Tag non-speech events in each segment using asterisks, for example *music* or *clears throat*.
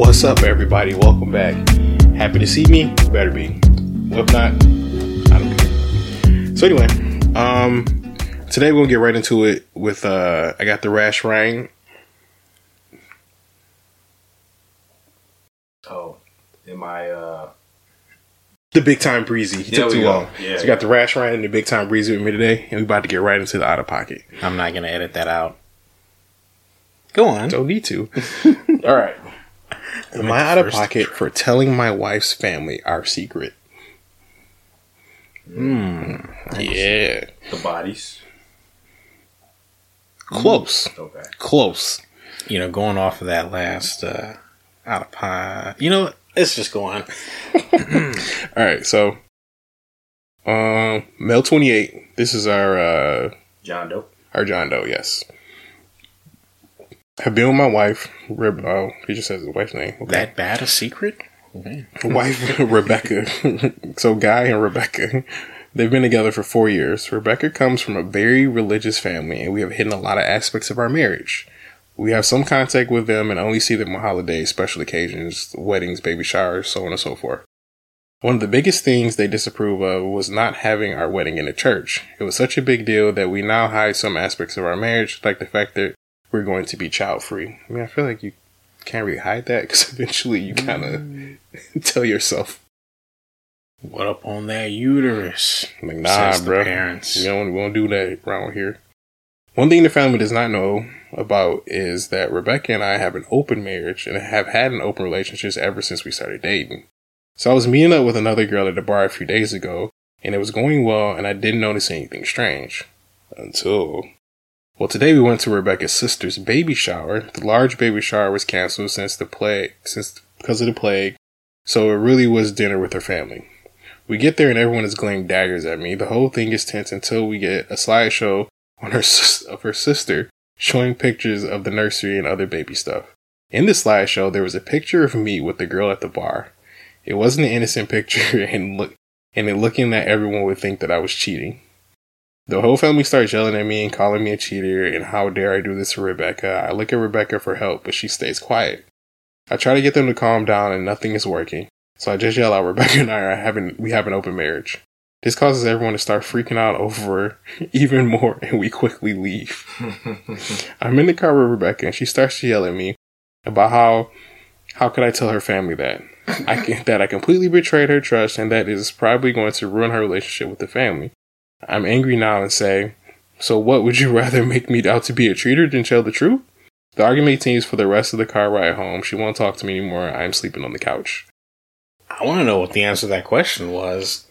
What's up, everybody? Welcome back. Happy to see me? Better be. Well, if not, I don't care. So anyway, um, today we'll get right into it with uh, I got the rash rain. Oh, am I? uh The big time breezy. He There took too go. long. Yeah. So we got the rash rain and the big time breezy with me today, and we about to get right into the out of pocket. I'm not gonna edit that out. Go on. Don't need to. *laughs* All right. Am I out of pocket for telling my wife's family our secret? Hmm. Yeah. The bodies. Close. Okay. Close. You know, going off of that last uh, out of pie. You know, let's just go on. *laughs* All right. So, um, Mel 28. This is our, uh, John Doe. our John Doe. Yes. Have been with my wife. Reb- oh, he just says his wife's name. Okay. That bad a secret? Okay. wife *laughs* Rebecca. so Guy and Rebecca, they've been together for four years. Rebecca comes from a very religious family, and we have hidden a lot of aspects of our marriage. We have some contact with them and only see them on holidays, special occasions, weddings, baby showers, so on and so forth. One of the biggest things they disapprove of was not having our wedding in a church. It was such a big deal that we now hide some aspects of our marriage, like the fact that we're going to be child free. I mean, I feel like you can't really hide that because *laughs* eventually you kind of mm. *laughs* tell yourself, What up on that uterus? like, nah, bro. parents. We don't, we don't do that around here. One thing the family does not know about is that Rebecca and I have an open marriage and have had an open relationship ever since we started dating. So I was meeting up with another girl at the bar a few days ago, and it was going well, and I didn't notice anything strange. Until. Well, today we went to Rebecca's sister's baby shower. The large baby shower was canceled since the plague, since because of the plague, so it really was dinner with her family. We get there and everyone is glowing daggers at me. The whole thing is tense until we get a slideshow on her of her sister showing pictures of the nursery and other baby stuff. In the slideshow, there was a picture of me with the girl at the bar. It wasn't an innocent *laughs* picture, and look, and it looking that everyone would think that I was cheating. The whole family starts yelling at me and calling me a cheater, and how dare I do this to Rebecca. I look at Rebecca for help, but she stays quiet. I try to get them to calm down, and nothing is working. So I just yell out, Rebecca and I are having we have an open marriage. This causes everyone to start freaking out over *laughs* even more, and we quickly leave. *laughs* I'm in the car with Rebecca, and she starts to yell at me about how how could I tell her family that I can, that I completely betrayed her trust, and that is probably going to ruin her relationship with the family. I'm angry now and say, so what would you *laughs* rather make me out to be a traitor than tell the truth? The argument continues for the rest of the car ride home. She won't talk to me anymore. I am sleeping on the couch. I want to know what the answer to that question was.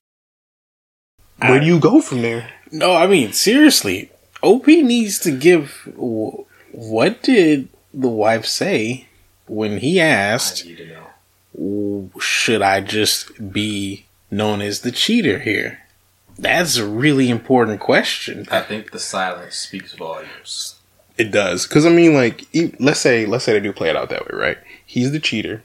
Where do you go from there? No, I mean seriously. OP needs to give. wh- What did the wife say when he I asked, need to know. "Should I just be known as the cheater here?" That's a really important question. I think the silence speaks volumes. It does, because I mean, like, e- let's say, let's say they do play it out that way, right? He's the cheater,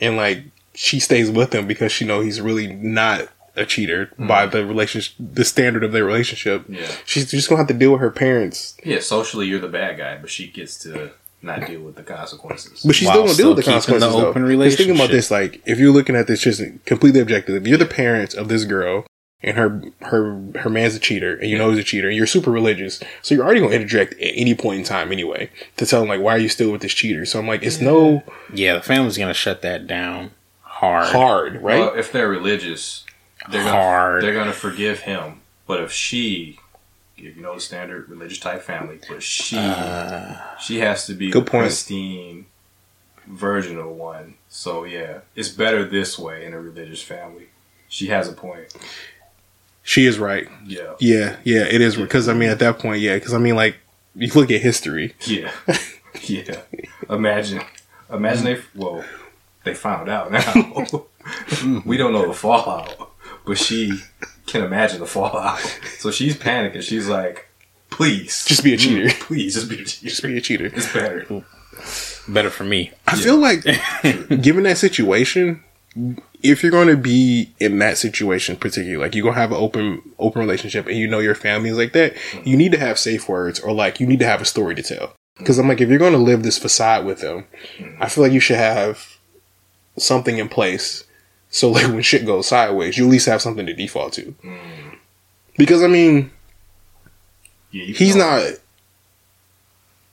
and like she stays with him because she know he's really not a cheater mm-hmm. by the relationship, the standard of their relationship. Yeah. She's just gonna have to deal with her parents, Yeah, socially you're the bad guy, but she gets to not deal with the consequences. but she's still gonna deal with the still keeping the consequences. though. open 'Cause Think about this, like, if you're looking at this just completely objective, if you're the parents of this girl. And her her her man's a cheater, and you know he's a cheater, and you're super religious, so you're already gonna interject at any point in time anyway to tell him like, why are you still with this cheater? So I'm like, it's no Yeah, the family's gonna shut that down hard. hard, right? Well, if they're religious, they're gonna, Hard. they're gonna forgive him. But if she, if you know the standard religious type family, but she uh, she has to be Good the point. pristine, virginal one. So yeah, it's better this way in a religious family. She has a point. She is right. Yeah, Yeah, yeah, it is because I mean at that point, yeah, because I mean like you look at history. yeah, *laughs* yeah. Imagine, imagine they well, they found out now. *laughs* we don't know the fallout, but she can imagine the fallout. So she's panicking. She's like, "Please, Just be a cheater. *laughs* please, just be a cheater. Just be a cheater. It's better." Better for me. I feel like given that situation, if you're going to be in that situation, particularly like you're gonna have an open open relationship, and you know your family is like that, you need to have safe words or like you need to have a story to tell. Because I'm like, if you're going to live this facade with them, mm-hmm. I feel like you should have something in place. So *laughs* like when shit goes sideways, you at least have something to default to. Mm. Because I mean, Yeah, he's know. not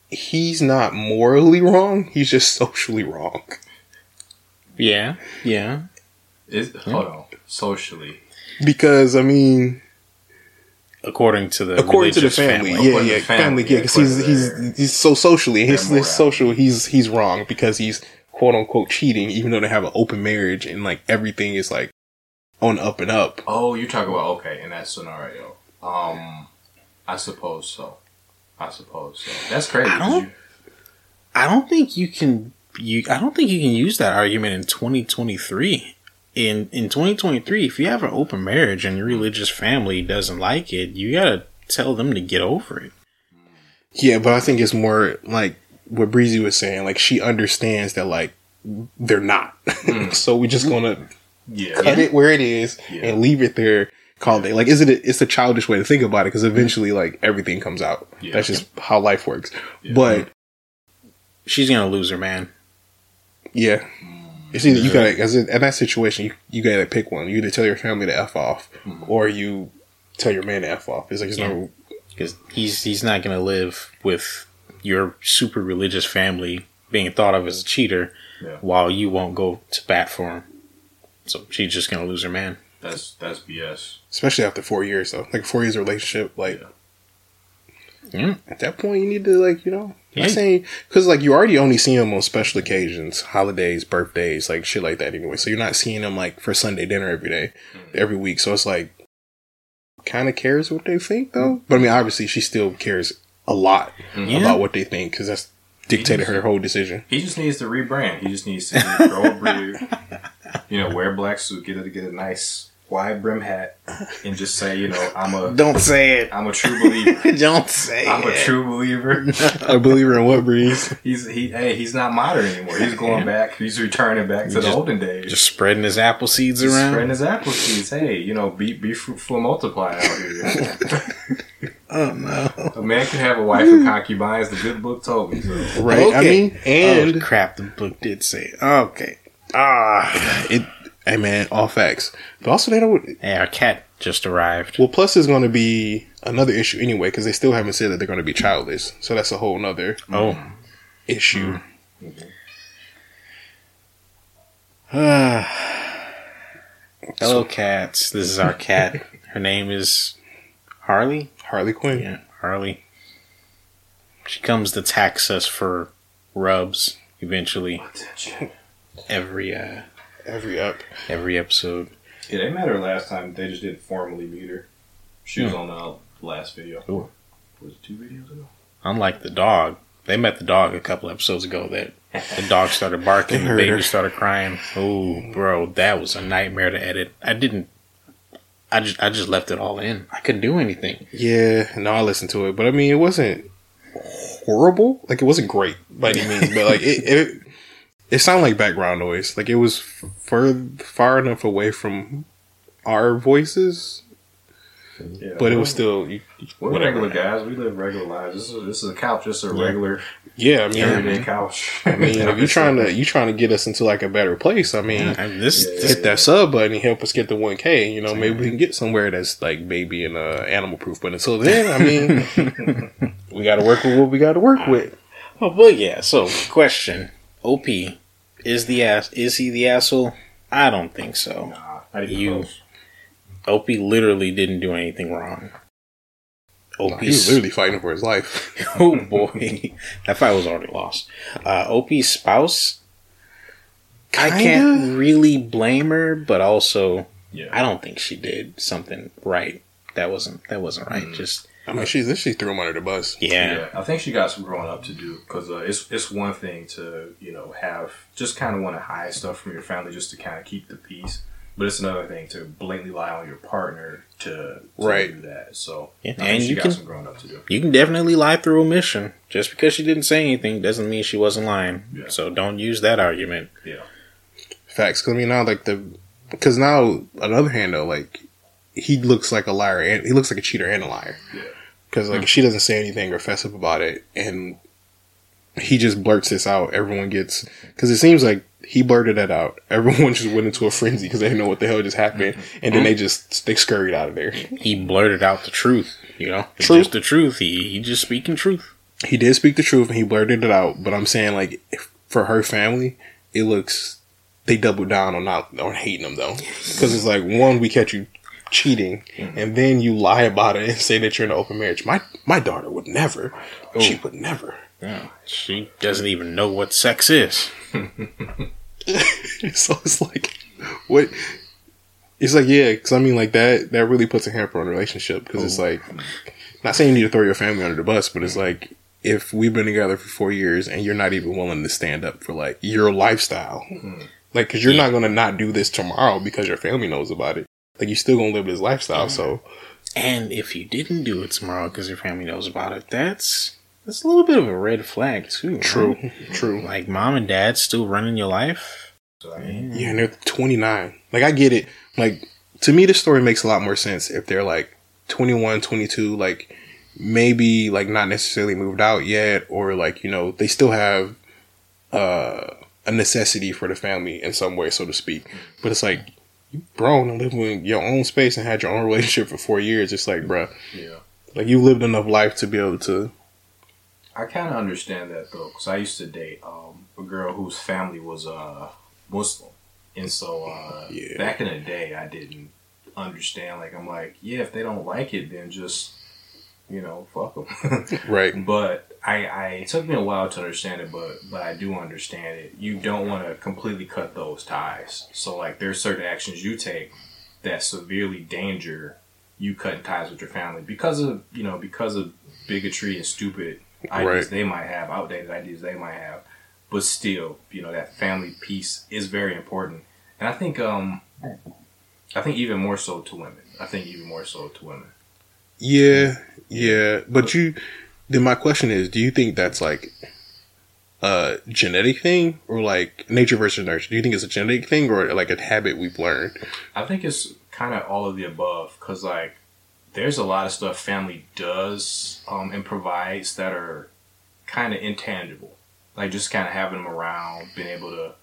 he's not morally wrong. He's just *laughs* socially wrong. Yeah, yeah. Is, hold on. Socially, Because I mean, According to the according to the family, family. yeah, yeah, the family, family, yeah, because he's he's he's so socially, his, their his social, he's he's wrong because he's quote unquote cheating, even though they have an open marriage and like everything is like on up and up. Oh, you talk about okay in that scenario. Um, I suppose so. I suppose so. That's crazy. I 'cause don't- you- I don't think you can. You, I don't think you can use that argument in 2023. In in 2023, if you have an open marriage and your mm. religious family doesn't like it, you gotta tell them to get over it. Yeah, but I think it's more like what Breezy was saying. Like she understands that like they're not, mm. *laughs* so we just gonna yeah. cut it where it is Yeah. and leave it there. Call it like, is it? A, it's a childish way to think about it because eventually, like everything comes out. Yeah. That's just how life works. Yeah. But She's gonna lose her man. yeah, mm. It's either you gotta as in, in that situation, you, you gotta pick one. You either tell your family to f off, mm-hmm. or you tell your man to f off. It's like it's no. because he's he's not going to live with your super religious family being thought of as a cheater Yeah. while you won't go to bat for him. So she's just going to lose her man. That's that's BS. Especially after four years, though. Like four years of relationship, like Yeah. at that point, you need to like you know. Yeah. I'm saying because like you already only see him on special occasions, holidays, birthdays, like shit like that. Anyway, so you're not seeing him like for Sunday dinner every day, mm. every week. So it's like kind of cares what they think though. But I mean, obviously, she still cares a lot mm-hmm. Yeah. about what they think because that's dictated her whole decision. He just needs to rebrand. He just needs to *laughs* grow a beard. You know, wear a black suit, get a get a nice wide brim hat, and just say, you know, I'm a *laughs* Don't say it. I'm a true believer. *laughs* Don't say it. I'm a true believer. *laughs* A believer in what breeze? He's he hey, he's not modern anymore. He's going back. He's returning back to the olden days. Just spreading his apple seeds He's around. spreading his apple seeds. Hey, you know, be be fruitful and multiply out here. Oh no! a man can have a wife and concubines. The good book told me so. Right. I Okay. mean, and oh crap! The book did say it. Okay. Ah. it. Hey man, all facts. But also, they don't. Hey, our cat just arrived. Well, plus is going to be another issue anyway because they still haven't said that they're going to be childless. So that's a whole nother Oh. issue. *sighs* Hello, cats. This is our cat. *laughs* Her name is Harley. Harley Quinn. Yeah, Harley. She comes to tax us for rubs eventually. Every uh Every up. every episode. Yeah, they met her last time. They just didn't formally meet her. She was hmm. on the last video. Ooh. Was it two videos ago? Unlike the dog, they met the dog a couple episodes ago. That the dog started *laughs* barking, the baby her. started crying. Oh, bro, that was a nightmare to edit. I didn't. I just I just left it all in. I couldn't do anything. Yeah, no, I listened to it, but I mean, it wasn't horrible. Like it wasn't great by any means, but like it, it, it sounded like background noise. Like it was far far enough away from our voices, Yeah, but it was still you- We're whatever. regular guys. We live regular lives. This is this is a couch, just a regular Yeah, I mean, everyday couch. I mean, if *laughs* you're trying to you trying to get us into like a better place, I mean, I, this, Yeah, this hit that sub button and help us get the one K. You know, maybe we can get somewhere that's like maybe in uh, animal proof. But until then, I mean, *laughs* we got to work with what we got to work with. Oh, but yeah. So, question: OP is the ass? Is he the asshole? I don't think so. Nah, not even You- close. OP literally didn't do anything wrong. He OP's was literally fighting for his life. *laughs* oh boy, that fight was already lost. Uh, OP's spouse, I Kinda? can't really blame her, but also Yeah. I don't think she did something right. That wasn't that wasn't right. Mm. Just I mean, she she threw him under the bus. yeah. Yeah, I think she got some growing up to do because uh, it's it's one thing to you know have just kind of want to hide stuff from your family just to kind of keep the peace, but it's another thing to blatantly lie on your partner to, to Right. do that. So Yeah, I and she you got can- some growing up to do. You can definitely lie through omission. Just because she didn't say anything doesn't mean she wasn't lying. Yeah. So don't use that argument. Yeah, facts. Because I mean, now like the because now on the other hand though, like he looks like a liar and he looks like a cheater and a liar. Yeah. Because like hmm. she doesn't say anything or fess up about it, and he just blurts this out. Everyone gets because it seems like he blurted that out. *laughs* Everyone just went into a frenzy because they didn't know what the hell just happened, and then they just they scurried out of there. He blurted out the truth. You know, Truth. just the truth. He he just speaking truth. He did speak the truth and he blurted it out, but I'm saying like for her family, it looks they doubled down on not on hating him though, because it's like one we catch you cheating, mm-hmm. and then you lie about it and say that you're in an open marriage. My my daughter would never. She would never. Yeah, she doesn't even know what sex is. *laughs* so it's like, what? It's like yeah, because I mean like that that really puts a hamper on a relationship because it's like, not saying you need to throw your family under the bus, but it's like if we've been together for four years and you're not even willing to stand up for like your lifestyle, mm-hmm. like because you're not gonna not do this tomorrow because your family knows about it. Like you still gonna live this lifestyle, so And if you didn't do it tomorrow because your family knows about it, that's that's a little bit of a red flag too. right? true, true. Like mom and dad still running your life. Yeah, and they're 29. Like, I get it. Like, to me, the story makes a lot more sense if they're like 21, 22, like, maybe, like, not necessarily moved out yet, or, like, you know, they still have uh, a necessity for the family in some way, so to speak. But it's like, you grown and living in your own space and had your own *laughs* relationship for four years. It's like, bruh, yeah. like, you lived enough life to be able to. I kind of understand that though, because I used to date um, a girl whose family was uh, Muslim, and so uh, Yeah. back in the day, I didn't understand. Like, I'm like, yeah, if they don't like it, then just you know, fuck them. *laughs* Right. but I, I, it took me a while to understand it, but but I do understand it. You don't want to completely cut those ties. So like, there's certain actions you take that severely danger you cutting ties with your family because of you know because of bigotry and stupid ideas Right. they might have, outdated ideas they might have. But still, you know that family piece is very important, and I think um, I think even more so to women. I think even more so to women. Yeah, yeah. But you, then my question is, do you think that's like a genetic thing or like nature versus nurture? Do you think it's a genetic thing or like a habit we've learned? I think it's kind of all of the above because like there's a lot of stuff family does um, and provides that are kind of intangible. Like just kind of having them around, being able to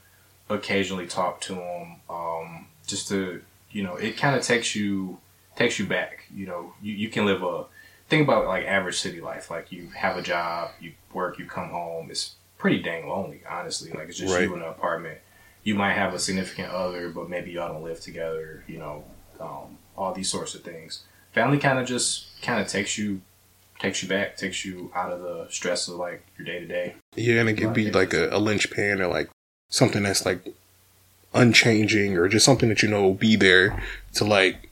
occasionally talk to them, um, just to you know, it kind of takes you takes you back. You know, you, you can live a think about like average city life. Like you have a job, you work, you come home. It's pretty dang lonely, honestly. Like it's just Right. you in an apartment. You might have a significant other, but maybe y'all don't live together. You know, um, all these sorts of things. Family kind of just kind of takes you takes you back, takes you out of the stress of like your day to day. Yeah, and it could be like a, a linchpin or like something that's like unchanging or just something that you know will be there to like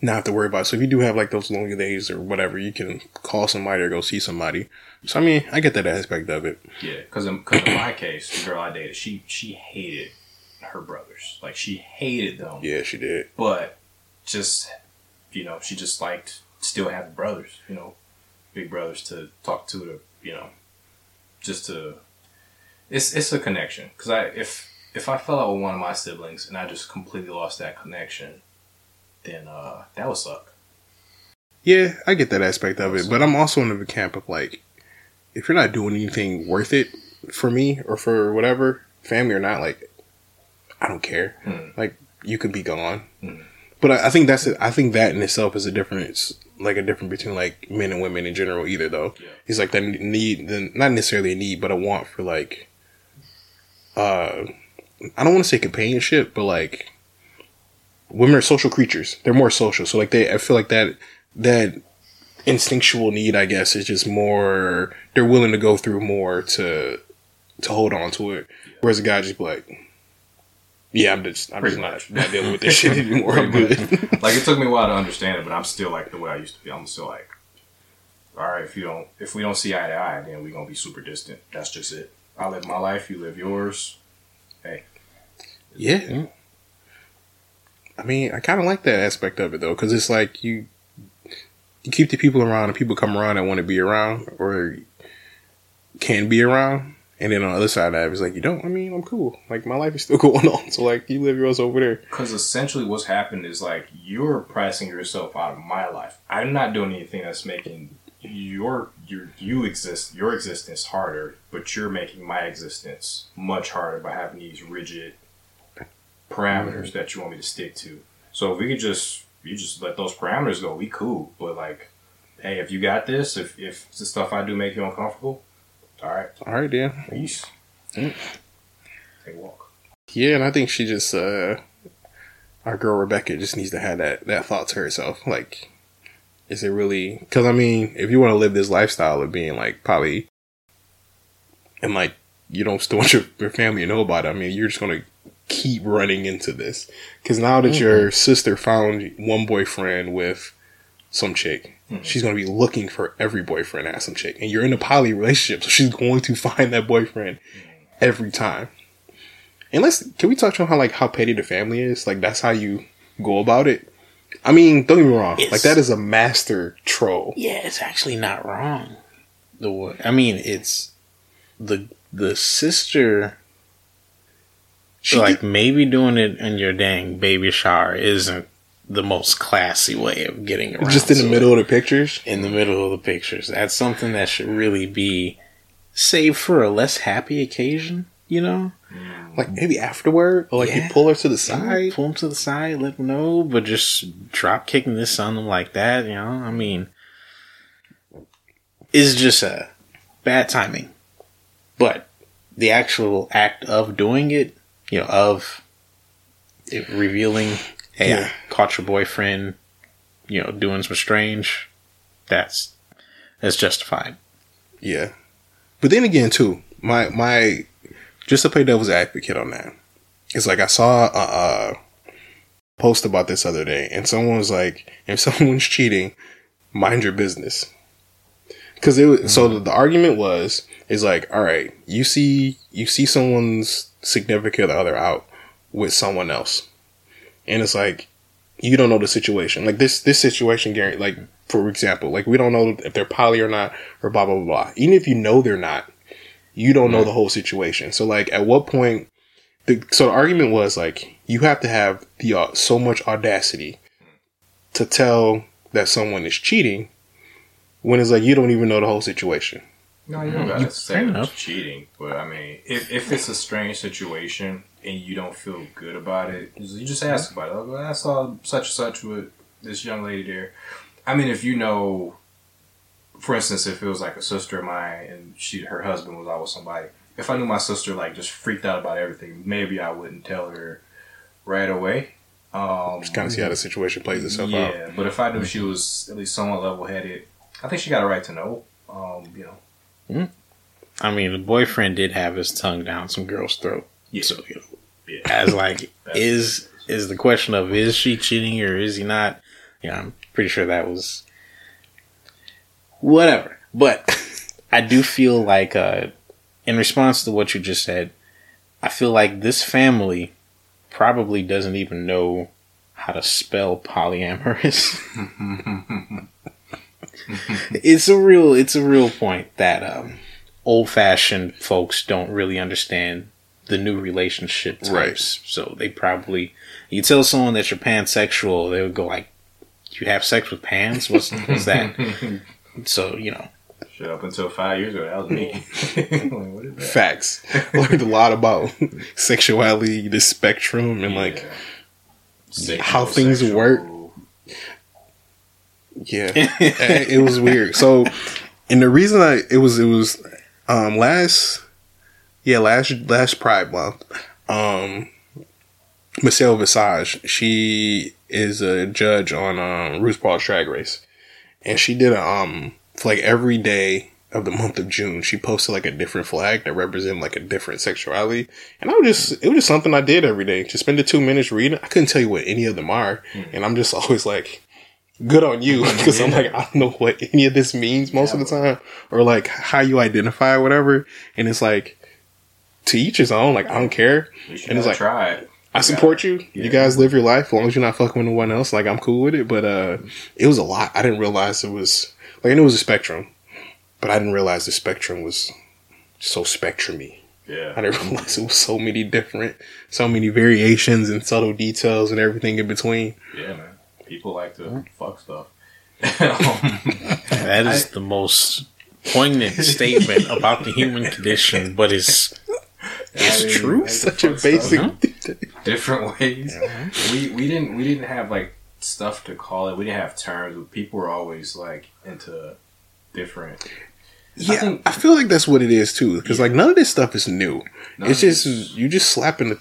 not have to worry about. So if you do have like those lonely days or whatever, you can call somebody or go see somebody. So I mean, I get that aspect of it. Yeah, because in, 'cause in my case, the girl I dated, she she hated her brothers. Like she hated them. Yeah, she did. but just you know she just liked still having brothers you know big brothers to talk to to you know just to it's it's a connection because i if if i fell out with one of my siblings and i just completely lost that connection then uh that would suck Yeah, I get that aspect of it, but I'm also in the camp of like, if you're not doing anything worth it for me or for whatever, family or not, like, I don't care. Hmm. Like, you could be gone. Hmm. But I, I think that's it. I think that in itself is a difference, like a difference between like men and women in general. Either though, Yeah. it's like that need, the, not necessarily a need, but a want for like, uh, I don't want to say companionship, but like, women are social creatures. They're more social, so like they, I feel like that that instinctual need, I guess, is just more. They're willing to go through more to to hold on to it. Whereas a guy just be like, yeah, I'm just I'm Pretty just not, not dealing with *laughs* this shit anymore. I'm good. *laughs* like it took me a while to understand it but i'm still like the way i used to be i'm still like all right if you don't if we don't see eye to eye then we're gonna be super distant that's just it i live my life you live yours Hey. yeah. I mean, I kind of like that aspect of it though, because it's like you you keep the people around, and people come around that want to be around or can be around. And then on the other side of that, it's like you don't. I mean, I'm cool. Like my life is still *laughs* going on. So like you live yours over there. Because essentially, what's happened is like you're pricing yourself out of my life. I'm not doing anything that's making your your you exist your existence harder, but you're making my existence much harder by having these rigid parameters that you want me to stick to. So if we could just you just let those parameters go, we cool. But like, hey, if you got this, if if the stuff I do make you uncomfortable, all right, All right, yeah. peace. Mm. Take a walk. Yeah, and I think she just uh our girl Rebecca just needs to have that that thought to herself. Like, is it really? Because I mean, if you want to live this lifestyle of being like probably, and like you don't still want your, your family to know about it. I mean, you're just gonna keep running into this. Because now that your mm-hmm. sister found one boyfriend with some chick. Mm-hmm. She's gonna be looking for every boyfriend has some chick, and you're in a poly relationship, so she's going to *laughs* find that boyfriend mm-hmm. every time. And let's can we touch on how like how petty the family is? Like that's how you go about it. I mean, don't get me wrong. It's- like that is a master troll. Yeah, it's actually not wrong. The I mean, it's the the sister. She like did- maybe doing it in your dang baby shower isn't the most classy way of getting around. just in the to middle of the pictures. in the middle of the pictures. That's something that should really be saved for a less happy occasion. You know, Like maybe afterward, or like you pull her to the side. pull them to the side, let them know, but just drop kicking this on them like that. You know, I mean, is just a bad timing. But the actual act of doing it, you know, of it revealing, hey, Yeah. I caught your boyfriend, you know, doing some strange. That's that's justified. Yeah, but then again, too, my my just to play devil's advocate on that, it's like I saw a, a post about this other day, and someone was like, *laughs* "If someone's cheating, mind your business." Because it was, so mm-hmm. the, the argument was is like, all right, you see you see someone's significant other out with someone else, and it's like you don't know the situation. Like this this situation, Gary. Like for example, like we don't know if they're poly or not, or blah blah blah. blah. Even if you know they're not, you don't know the whole situation. So like, at what point? The, so the argument was like you have to have the uh, so much audacity to tell that someone is cheating when it's like you don't even know the whole situation. No, you don't gotta You- say it's cheating, but I mean, if, if it's a strange situation and you don't feel good about it, you just ask about it. Like, well, I saw such and such with this young lady there. I mean, if you know, for instance, if it was like a sister of mine and she her husband was out with somebody, if I knew my sister like just freaked out about everything, maybe I wouldn't tell her right away. Um, Just kind of see how the situation plays itself yeah, out. but if I knew she was at least somewhat level headed, I think she got a right to know. Um, you know, I mean, the boyfriend did have his tongue down some girl's throat. Yeah. So you know, yeah. as like *laughs* is is the question of is she cheating or is he not? You know, I'm pretty sure that was whatever. But *laughs* I do feel like uh in response to what you just said, I feel like this family probably doesn't even know how to spell polyamorous. *laughs* *laughs* it's a real it's a real point that um old fashioned folks don't really understand the new relationship types. Right. So they probably you tell someone that you're pansexual, they would go like, "You have sex with pans? What's, what's that?" *laughs* so you know, Shit, up until five years ago, that was me. *laughs* like, what is that? Facts. Learned a lot about sexuality, the spectrum, and like Sexual, how things sexual. work. Yeah, *laughs* it was weird. So, and the reason I it was it was um last yeah last last Pride month, um, Michelle Visage she is a judge on um RuPaul's Drag Race, and she did a um like every day of the month of June she posted like a different flag that represented like a different sexuality, and I was just it was just something I did every day. Just spend the two minutes reading. I couldn't tell you what any of them are, and I'm just *laughs* always like good on you *laughs* because I'm like I don't know what any of this means most of the time or like how you identify or whatever. And it's like to each his own like I don't care. And it's like- tried. I support you. Yeah. you guys live your life as long as you're not fucking with no one else like I'm cool with it. But uh it was a lot. I didn't realize it was like I knew it was a spectrum but I didn't realize the spectrum was so spectrumy. Yeah, I didn't *laughs* realize it was so many different so many variations and subtle details and everything in between. Yeah, man. People like to fuck stuff. *laughs* Um, That is the most poignant *laughs* statement about the human condition, but it's it's I mean, true. like, Such a fuck stuff. basic. different ways. We we didn't we didn't have like stuff to call it. We didn't have terms. People were always like into different. Yeah, I, think- feel like that's what it is too. Because like none of this stuff is new. None it's just this- you just slapping the.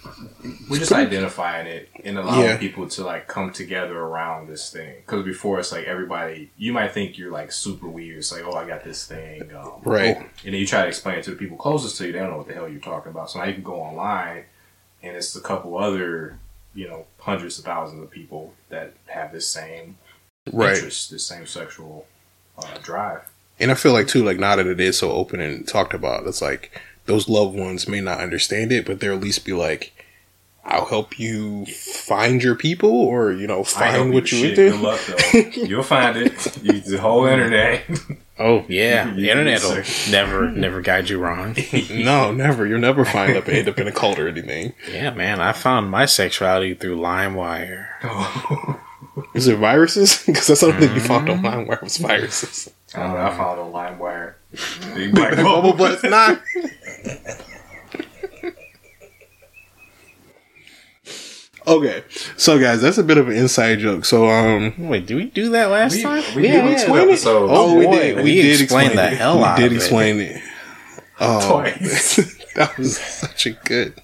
We're just identifying it and allowing Yeah. people to like come together around this thing. Because before it's like everybody, you might think you're like super weird. It's like, oh, I got this thing, um, Right. and then you try to explain it to the people closest to you. They don't know what the hell you're talking about. So now you can go online, and it's a couple other, you know, hundreds of thousands of people that have this same Right. interest, this same sexual uh, drive. And I feel like too, like now that it is so open and talked about, it's like those loved ones may not understand it, but they'll at least be like, "I'll help you find your people, or you know, find what you shit. into." Good luck though. *laughs* You'll find it. You, the whole internet. Oh yeah, *laughs* the internet will never never guide you wrong. *laughs* no, never. You'll never find up end up in a cult or anything. Yeah, man, I found my sexuality through LimeWire. Is it viruses? Because that's something only thing you found online mm-hmm. where it was viruses. I don't know. I found on LimeWire. Big Big black Black Bubble Butts, *laughs* nah. Okay, so guys, that's a bit of an inside joke. So, um, Wait, did we do that last We, time? we yeah, did yeah. two episodes. Oh, we boy, did. We, we did explained explain the it. hell we out did of it. explain it. Oh, *laughs* Twice. that was such a good.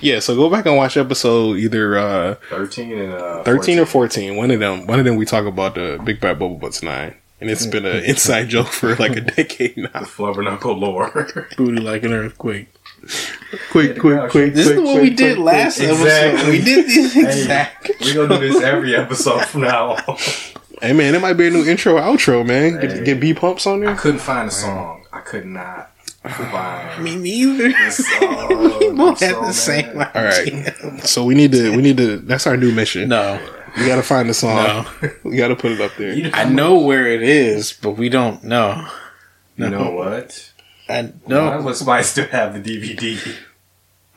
Yeah, so go back and watch episode either uh, 13 and uh, 13 or 14. One of them. One of them we talk about the Big Bad Bubble Butts 9. And it's been an inside joke for like a *laughs* decade The now. Flubber Knuckle lore. *laughs* Booty like an earthquake. Quick, quick, quick. This quick, is what quick, we did quick, last quick. episode. Exactly. We did this exact. We're going to do this every episode from now on. Hey man, it might be a new intro outro, man. Get, Hey. get B pumps on there. I couldn't find a song. I could not find *sighs* Me neither. a *laughs* song. We both I'm had so the oh, same. mad. All right. So we need to we need to that's our new mission. No, We gotta find the song. no. *laughs* We gotta put it up there. You know, I know where it is, but we don't know. you know what? I Why no. would somebody still have the DVD?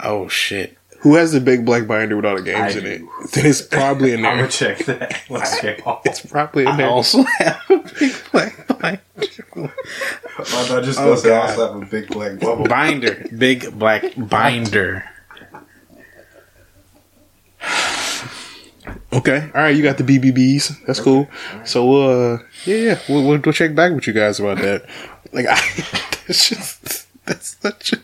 Oh shit. Who has the big black binder with all the games I in it? do. *laughs* Then it's probably in I'm going to check that. Let's check off. It's probably in I there. also have a big black binder. I thought just Oh, going to say I also have a big black bubble. binder. Big black binder. *laughs* Okay. All right. You got the BBBs. That's cool. So uh, yeah, yeah. We'll, we'll, we'll check back with you guys about that. Like, I, *laughs* that's just that's such. A,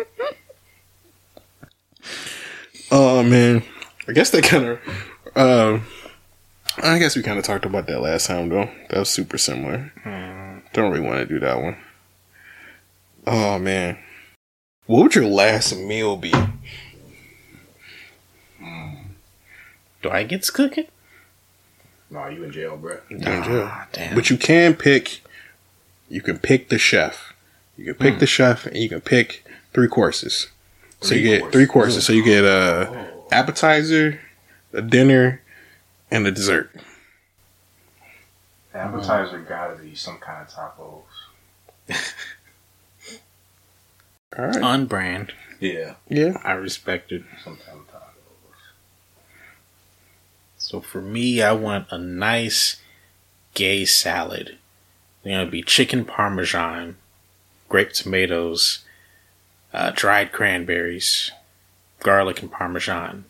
*laughs* oh man, I guess that kind of. Um, I guess we kind of talked about that last time though. That was super similar. Don't really want to do that one. Oh man, what would your last meal be? Do I get to cook it? No, you in jail, bro. You're in jail. Ah, damn. But you can pick. You can pick the chef. You can pick Hmm. the chef, and you can pick three courses. so Three you get three courses. So you get a Oh. appetizer, a dinner, and a dessert. Appetizer gotta be some kind of tacos. *laughs* All right. on brand. Yeah, Yeah. I respect it. some kind of tacos. So for me, I want a nice gay salad. It's gonna be chicken parmesan, grape tomatoes, uh, dried cranberries, garlic and parmesan,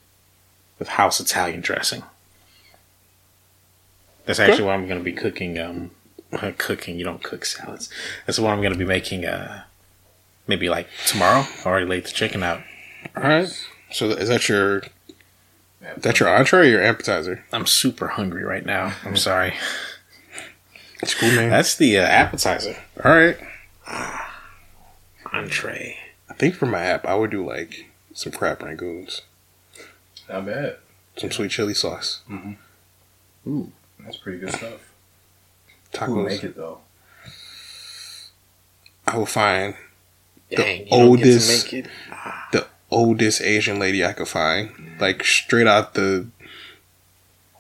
with house Italian dressing. That's actually what I'm gonna be cooking. Um, *laughs* cooking. You don't cook salads. That's what I'm gonna be making. Uh, maybe like tomorrow. I already laid the chicken out. All right. So is that your Yeah, that your entree or your appetizer? I'm super hungry right now. I'm sorry. It's cool, man. That's the uh, appetizer. All right. Entree. I think for my app, I would do like some crab rangoons, not bad. some sweet chili sauce, Ooh, That's pretty good stuff. Who tacos. make it though? I will find you oldest- don't get to make it. the oldest Asian lady I could find, like straight out the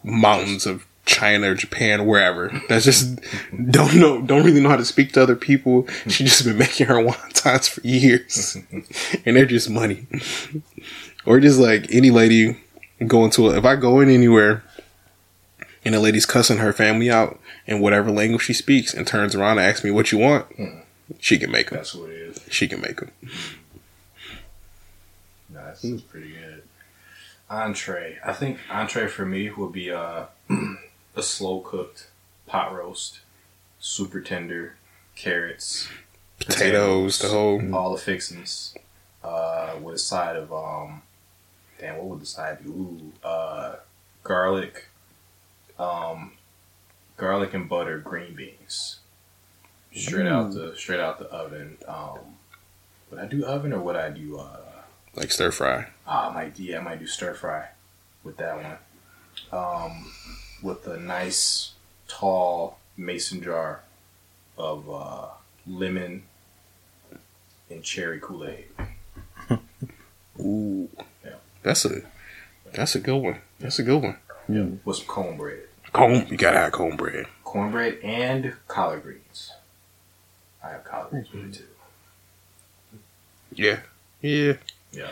mountains of China or Japan, wherever. That's just don't know, don't really know how to speak to other people. She just been making her wontons for years, *laughs* and they're just money. Or just like any lady going to a, if I go in anywhere and a lady's cussing her family out in whatever language she speaks and turns around and asks me what you want, she can make them. That's what it is. She can make them. No, that's, that's pretty good. Entree. I think entree for me would be uh, *clears throat* a slow cooked pot roast, super tender, carrots, Potatoes, the whole. all the fixings, uh, with a side of um, damn, what would the side be? Ooh, uh, garlic, um, garlic and butter green beans, straight out the straight out the oven. Um, would I do oven or would I do uh? Like stir fry. Ah, I might yeah, I might do stir fry with that one. Um, with a nice tall mason jar of uh, lemon and cherry Kool Aid. *laughs* Ooh. Yeah. That's a that's a good one. That's a good one. Yeah, with some cornbread, Corn you gotta have cornbread. cornbread and collard greens. I have collard greens with it too. Yeah. Yeah. Yeah.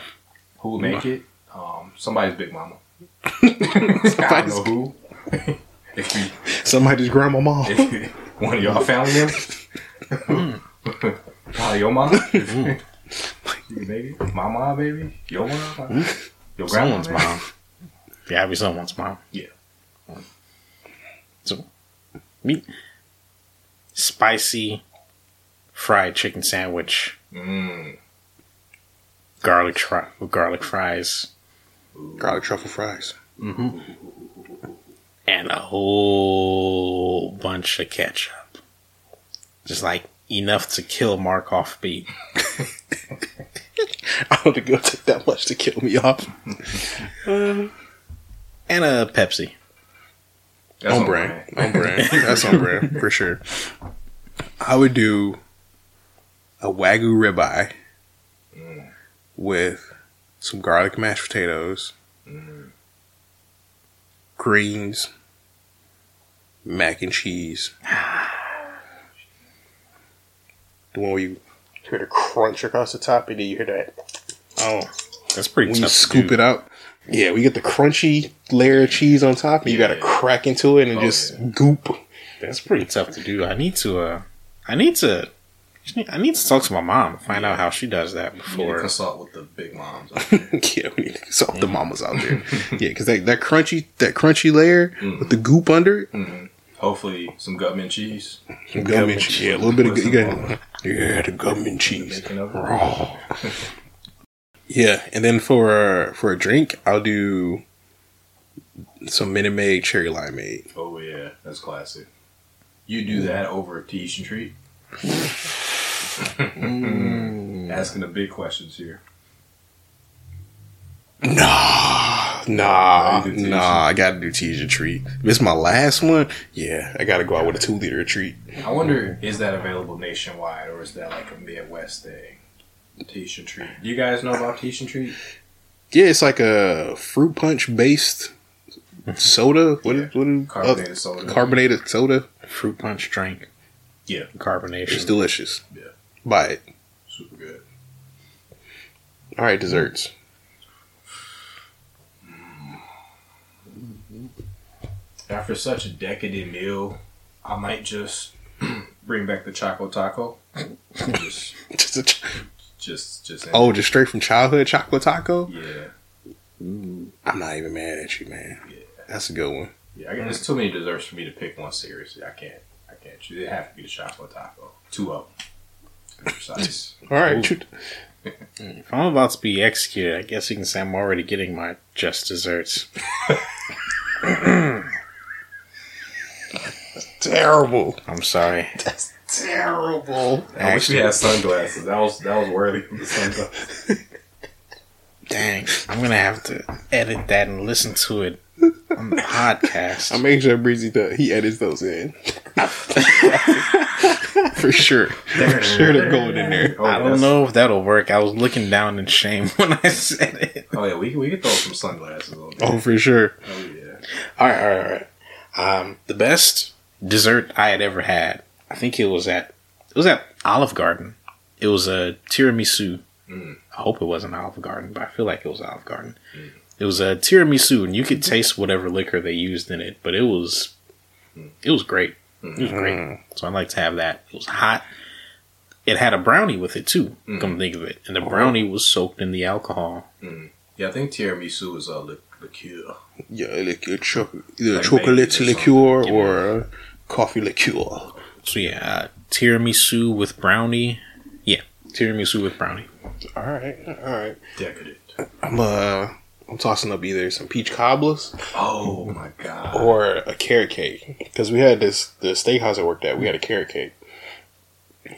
Who will make it? Um, somebody's big mama. *laughs* I don't know who. *laughs* if you Somebody's grandmama. *laughs* If one of y'all family members. Probably your mom. you can make it. My mom, baby. Your mom. Your grandma. Someone's mom. Yeah, be someone's mom. Yeah. So, meat, spicy fried chicken sandwich, Mm. Garlic fry with garlic fries, Garlic truffle fries. Mm-hmm. and a whole bunch of ketchup. Just like enough to kill Mark off beat. *laughs* I don't think it'll take that much to kill me off. *laughs* And a Pepsi. That's on brand. On brand. That's on brand for sure. I would do a wagyu ribeye with some garlic mashed potatoes, greens, mac and cheese. The one where you hear the crunch across the top, and then you hear that Oh, that's pretty when you tough. to scoop do. it out. Yeah, we get the crunchy layer of cheese on top, and you got to crack into it and Oh, just yeah. goop. That's pretty tough to do. I need to. uh I need to. I need to talk to my mom find out how she does that You need to before. consult with the big moms. out *laughs* there. yeah, we need to solve the mamas out there. *laughs* yeah, because that, that crunchy that crunchy layer with the goop under it, Mhm. Hopefully, some gutman cheese. some gum cheese. Yeah, a little bit of you got, *laughs* yeah, the gum and cheese. making. Raw. yeah, and then for uh, for a drink, I'll do some Minute Maid cherry limeade. Oh yeah, that's classic. You do that over a Tahitian treat. *laughs* Asking the big questions here. Nah, nah, you do Tahitian. nah. I gotta do Tahitian treat. If it's my last one, yeah, I gotta go out with a two liter treat. I wonder, is that available nationwide or is that like a Midwest thing? Tahitian treat. Do you guys know about Tahitian treat? Yeah, it's like a fruit punch based *laughs* soda. What is what is Carbonated uh, soda. carbonated soda? Fruit punch drink. Yeah. Carbonation. It's delicious. Yeah. Buy it. Super good. All right, desserts. Mm-hmm. After such a decadent meal, I might just *clears throat* bring back the Choco Taco. just, *laughs* Just a ch- just, just. oh, just straight from childhood chocolate taco. yeah, mm-hmm. I'm not even mad at you, man. yeah, That's a good one. yeah. I guess there's too many desserts for me to pick one seriously. I can't, I can't choose. It have to be the Choco Taco. Two of them. To Precise. All right. If I'm about to be executed, I guess you can say I'm already getting my just desserts. terrible. I'm sorry. That's terrible. I wish we Actually, had sunglasses. That was that was worthy of the sunglasses. dang, I'm gonna have to edit that and listen to it on the *laughs* podcast. I make sure Breezy does. He edits those in. *laughs* For sure. For sure they're going in there. Oh, I don't know if that'll work. I was looking down in shame *laughs* when I said it. Oh yeah, we can we can throw some sunglasses on. Oh, for sure. Oh yeah. All right, all right, all right. Um, the best dessert I had ever had, I think it was at it was at Olive Garden. It was a tiramisu. Mm. I hope it wasn't Olive Garden, but I feel like it was Olive Garden. It was a tiramisu, and you could taste whatever liquor they used in it, but it was it was great. It was great. Mm. So I'd like to have that. It was hot. It had a brownie with it too. Come think of it, and the brownie was soaked in the alcohol. Yeah, I think tiramisu is a li- liqueur. Yeah, like a choc- either Like chocolate liqueur or a coffee liqueur. So yeah, uh, tiramisu with brownie. Yeah, tiramisu with brownie. All right, all right. Decadent. I'm uh, I'm tossing up either some peach cobblers Oh my god. or a carrot cake because we had this the steakhouse I worked at. We had a carrot cake.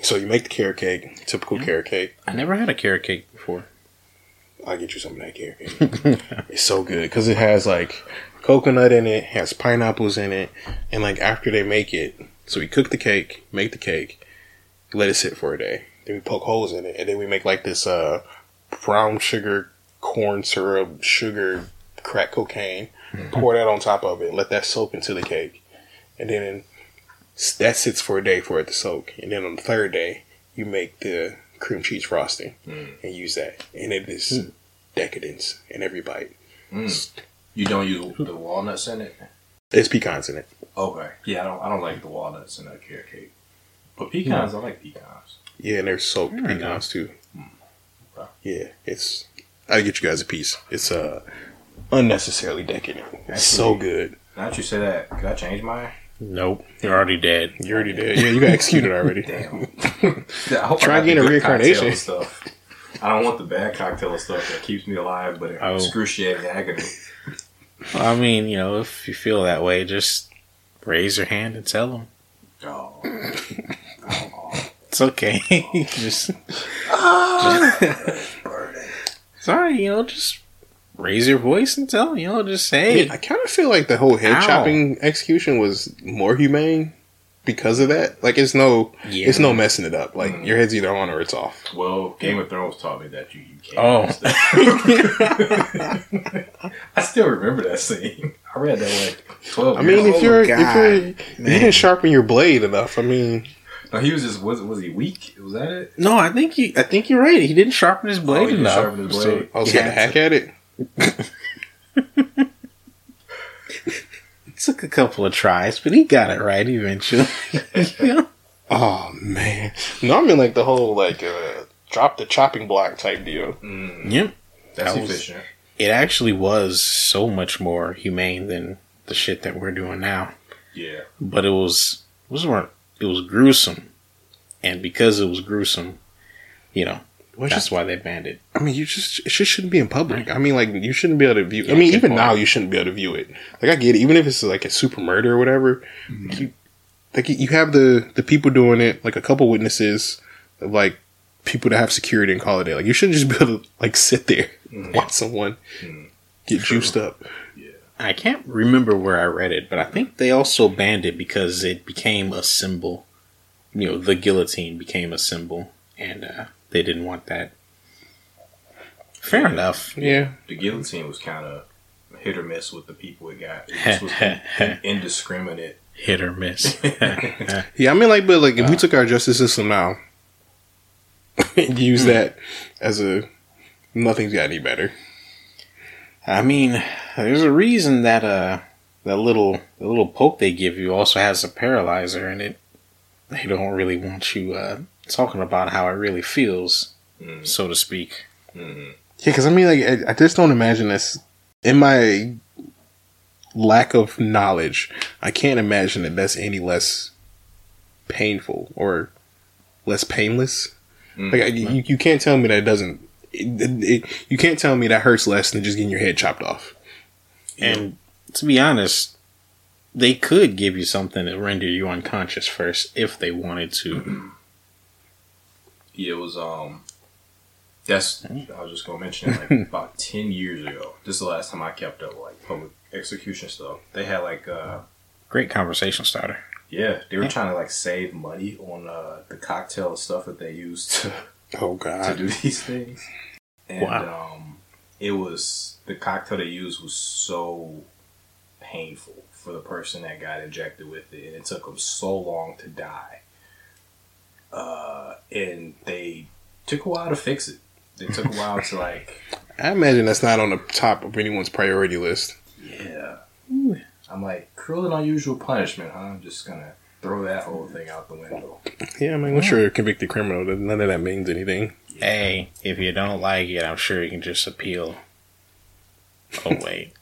So you make the carrot cake, typical carrot cake. I never had a carrot cake before. I'll get you some of that carrot cake. *laughs* it's so good because it has like coconut in it, has pineapples in it, and like after they make it, so we cook the cake, make the cake, let it sit for a day. Then we poke holes in it, and then we make like this uh brown sugar, corn syrup, sugar, crack cocaine. Pour that on top of it, let that soak into the cake, and then that sits for a day for it to soak. And then on the third day, you make the cream cheese frosting mm. and use that, and it is hmm. decadence in every bite. Mm. You don't use the walnuts in it? It's pecans in it. Okay. Yeah, I don't. I don't like the walnuts in a carrot cake. But pecans, I like pecans. Yeah, and they're soaked Fair pecans too. Wow. Yeah, it's. I get you guys a piece. It's uh unnecessarily decadent. It's so good. Now that you say that, could I change mine? Nope, you're already dead. You're already did. Yeah, you got executed already. *laughs* Damn. *laughs* I hope Try I got getting the a good reincarnation. cocktail and Stuff. I don't want the bad cocktail and stuff that keeps me alive, but Oh. excruciating agony. I mean, you know, if you feel that way, just raise your hand and tell them Oh. *laughs* it's okay. just Burning. Sorry, you know, just raise your voice and tell. You know, just say, I kind of feel like the whole head Ow. chopping execution was more humane because of that. Like it's no, Yeah. it's no messing it up. Like mm. your head's either on or it's off. Well, Game of Thrones taught me that you, you can't. Oh. *laughs* I still remember that scene. I read that like twelve. I mean, years if you're, if oh, you're, if you didn't sharpen your blade enough, I mean, No, he was just was was he weak? Was that it? no, I think you, I think you're right. He didn't sharpen his blade Oh, he didn't enough. sharpen his blade. I was Yeah, gonna hack at it. It *laughs* took a couple of tries, but he got it right eventually. You *laughs* know? Oh man, no, I mean like the whole like uh, drop the chopping block type deal. Mm, Yep. that's That was- efficient. It actually was so much more humane than the shit that we're doing now. Yeah. But it was it was more it was gruesome. And because it was gruesome, you know, Well, that's just, why they banned it. I mean, you just it just shouldn't be in public. I mean, like you shouldn't be able to view. I mean, even point. now you shouldn't be able to view it. Like I get it, even if it's like a super murder or whatever. Mm-hmm. You, like you have the the people doing it, like a couple witnesses, like people that have security and call it. Like you shouldn't just be able to like sit there mm-hmm. and watch someone mm-hmm. get juiced up. I can't remember where I read it, but I think they also banned it because it became a symbol. You know, the guillotine became a symbol, and uh, they didn't want that. Fair enough. Yeah, The guillotine was kind of hit or miss with the people it got. It was *laughs* indiscriminate. Hit or miss. *laughs* yeah. I mean, like, but like if we took our justice system now *laughs* and use that as a nothing's got any better. I mean, there's a reason that uh that little the little poke they give you also has a paralyzer in it. They don't really want you uh talking about how it really feels, Mm. so to speak. Mm. Yeah, because I mean, like, I, I just don't imagine this. In my lack of knowledge, I can't imagine that that's any less painful or less painless. Mm. Like, I, you, you can't tell me that it doesn't. It, it, it- you can't tell me that hurts less than just getting your head chopped off. And to be honest, they could give you something to render you unconscious first if they wanted to. Yeah, it was um. That's I was just gonna mention it, like *laughs* about ten years ago. This is the last time I kept up like public execution stuff. They had like uh Great conversation starter. yeah they were Yeah. trying to like save money on uh the cocktail stuff that they used to Oh god to God! do these things. And Wow. um, it was the cocktail they used was so painful for the person that got injected with it, and it took them so long to die. Uh, and they took a while to fix it. They took a *laughs* while to like I imagine that's not on the top of anyone's priority list. Yeah. I'm like, cruel and unusual punishment, huh? I'm just gonna throw that whole thing out the window. Yeah, I mean, once you're a convicted criminal, none of that means anything. Hey, if you don't like it, I'm sure you can just appeal. Oh *laughs* wait.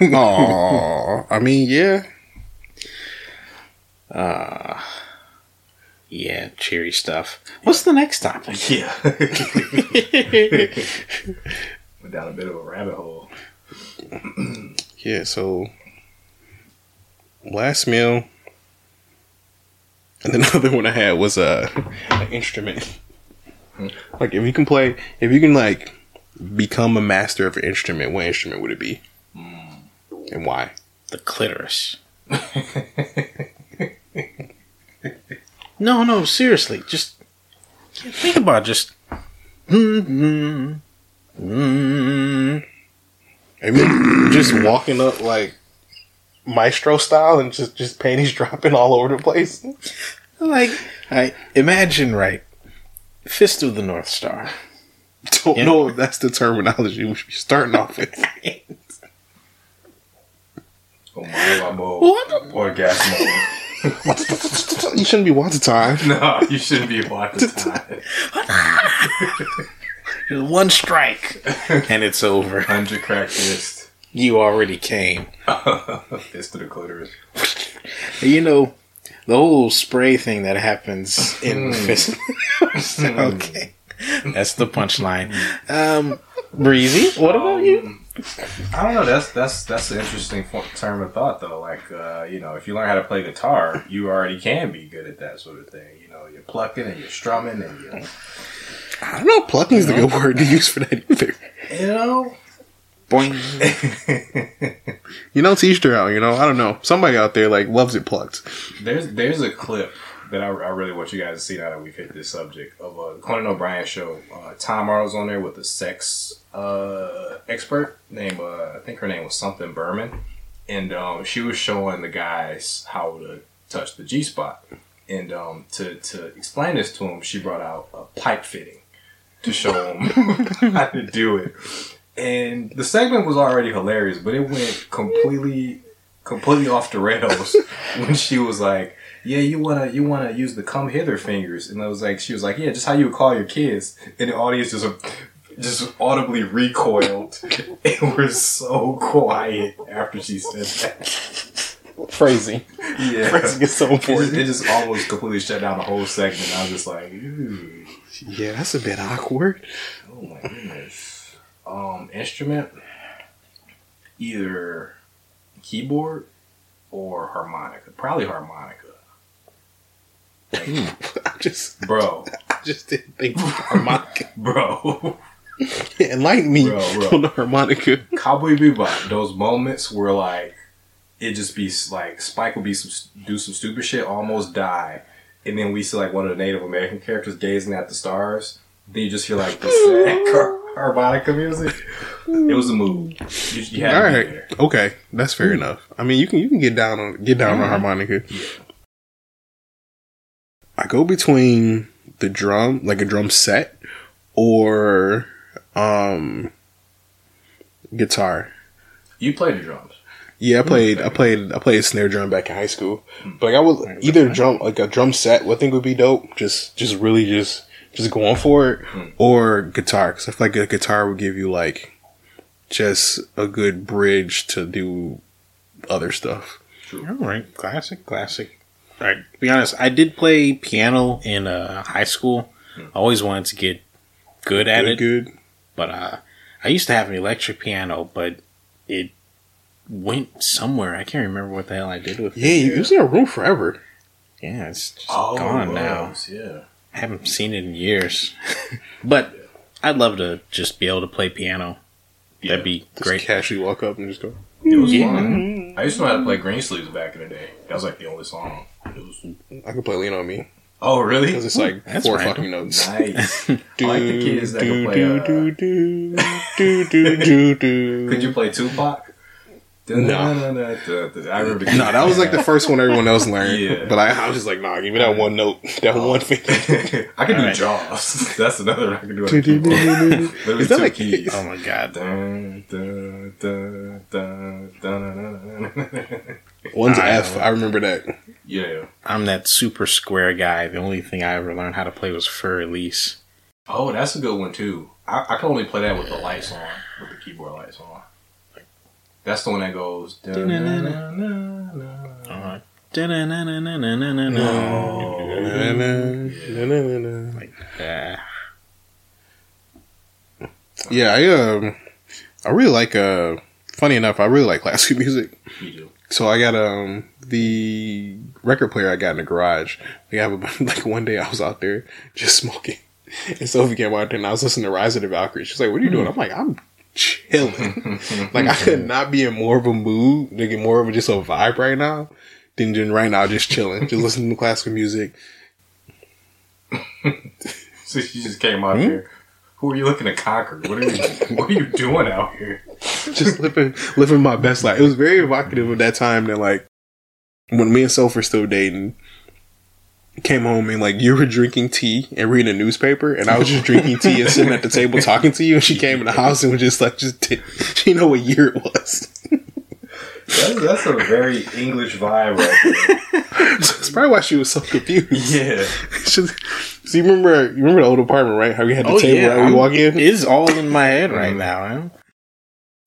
Aww. I mean, yeah. Uh yeah, cheery stuff. What's the next topic? *laughs* Yeah. *laughs* Went down a bit of a rabbit hole. Yeah, so last meal. And then *laughs* the other one I had was uh, an instrument. Like if you can play if you can like become a master of an instrument, what instrument would it be? And why? The clitoris. *laughs* no, no, seriously. Just think about it, just mm, mm, mm. I mean just walking up like maestro style and just just panties *laughs* dropping all over the place. like I imagine right. Fist of the North Star. Don't Yeah. know if that's the terminology we should be starting off with. *laughs* Oh my God! What? Orgasmo. *laughs* you shouldn't be watching time. no, you shouldn't be watching time. One strike and it's over. Hundred crack fist. You already came. *laughs* fist to the clitoris. *laughs* You know, the whole spray thing that happens in fist. *laughs* okay. That's the punchline. Um, Breezy, what about you? I don't know. That's that's that's an interesting term of thought, though. Like, uh, you know, if you learn how to play guitar, you already can be good at that sort of thing. You know, you're plucking and you're strumming and you, I don't know. Plucking is the good word to use for that either. you know. Boing. *laughs* You know, teach their own. You know, I don't know. Somebody out there like loves it plucked. There's there's a clip that I, I really want you guys to see now that we've hit this subject of a Conan O'Brien show. Uh, Tom Arnold's on there with a sex uh, expert named uh, I think her name was something Berman, and um, she was showing the guys how to touch the G spot. And um, to to explain this to him, she brought out a pipe fitting to show him *laughs* how to do it. And the segment was already hilarious, but it went completely completely off the rails *laughs* when she was like, "Yeah, you wanna you wanna use the come hither fingers," and I was like, she was like, "Yeah, just how you would call your kids," and the audience just just audibly recoiled *laughs* and were so quiet after she said that. Phrasing. Yeah, Phrasing is so it just, important. it just almost completely shut down the whole segment. I was just like, Ooh, Yeah, that's a bit awkward. "Oh my goodness." Um, instrument, either keyboard or harmonica. Probably harmonica. *laughs* I just, Bro, *laughs* I just didn't think *laughs* harmonica. bro. Enlighten me Bro, bro. on the harmonica. Cowboy Bebop, those moments where like it just be like Spike will be some do some stupid shit, almost die, and then we see like one of the Native American characters gazing at the stars. Then you just hear like the sad harmonica music. It was a move. You, you had All to be right, there. okay, that's fair enough. I mean, you can you can get down on get down on harmonica. I go between the drum, like a drum set, or um guitar. You played the drums. Yeah, I played. I played. I played snare drum back in high school. But like I was either drum like a drum set. I think would be dope. Just, just really, just, just going for it, or guitar. Because I feel like a guitar would give you like just a good bridge to do other stuff. All right, classic, classic. All right, to be honest, I did play piano in uh, high school. I always wanted to get good at Good, it, good. but uh, I used to have an electric piano, but it went somewhere. I can't remember what the hell I did with Yeah, it. you, it was in a room forever. Yeah, it's just Oh, gone now. Yeah. I haven't seen it in years. *laughs* but I'd love to just be able to play piano. That'd be Just great. casually walk up and just go. It was Yeah. fun. I used to know how to play Green Sleeves back in the day. That was like the only song. It was, I could play Lean on Me oh, really? because it's like That's four random. fucking notes. Nice. I like the *laughs* kids that Do, can play. do, Uh, do, do, do, do, do, do. *laughs* could you play Tupac? I remember. No, that was like the first one everyone else learned. Yeah. But I, I was just like, nah, give me that one note, that oh. one finger. *laughs* I can do Alright. Jaws. *laughs* That's another one I can do. On *laughs* the keyboard. Is that two like- keys. Oh my god. Dun, dun, dun. One's I F. know. I remember that. Yeah. I'm that super square guy. The only thing I ever learned how to play was Fur Elise. Oh, that's a good one too. I, I can only play that with the lights on, with the keyboard lights on. That's the one that goes. Uh. Oh. Like, uh, Yeah, I um, I really like uh, funny enough, I really like classical music. Me too. So I got um the record player I got in the garage. Like, I have a, like one day I was out there just smoking, and Sophie came out there and I was listening to Rise of the Valkyries. She's like, "What are you doing?" I'm like, "I'm chilling." *laughs* like I could not be in more of a mood, get more of a, just a vibe right now than just right now, just chilling, just listening to classical music. *laughs* So she just came out hmm? here. Who are you looking to conquer? What are you *laughs* What are you doing out here? just living living my best life. It was very evocative of that time that like when me and Soph were still dating. Came home and like you were drinking tea and reading a newspaper, and I was just drinking tea and sitting at the table *laughs* talking to you. And she came in the house and was just like, just t- she know what year it was. That's, that's a very English vibe right *laughs* so that's probably why she was so confused. Yeah. *laughs* She- so you remember you remember the old apartment, right? How we had the oh table yeah, right when walk in, It's all in my head right mm-hmm. now. Man.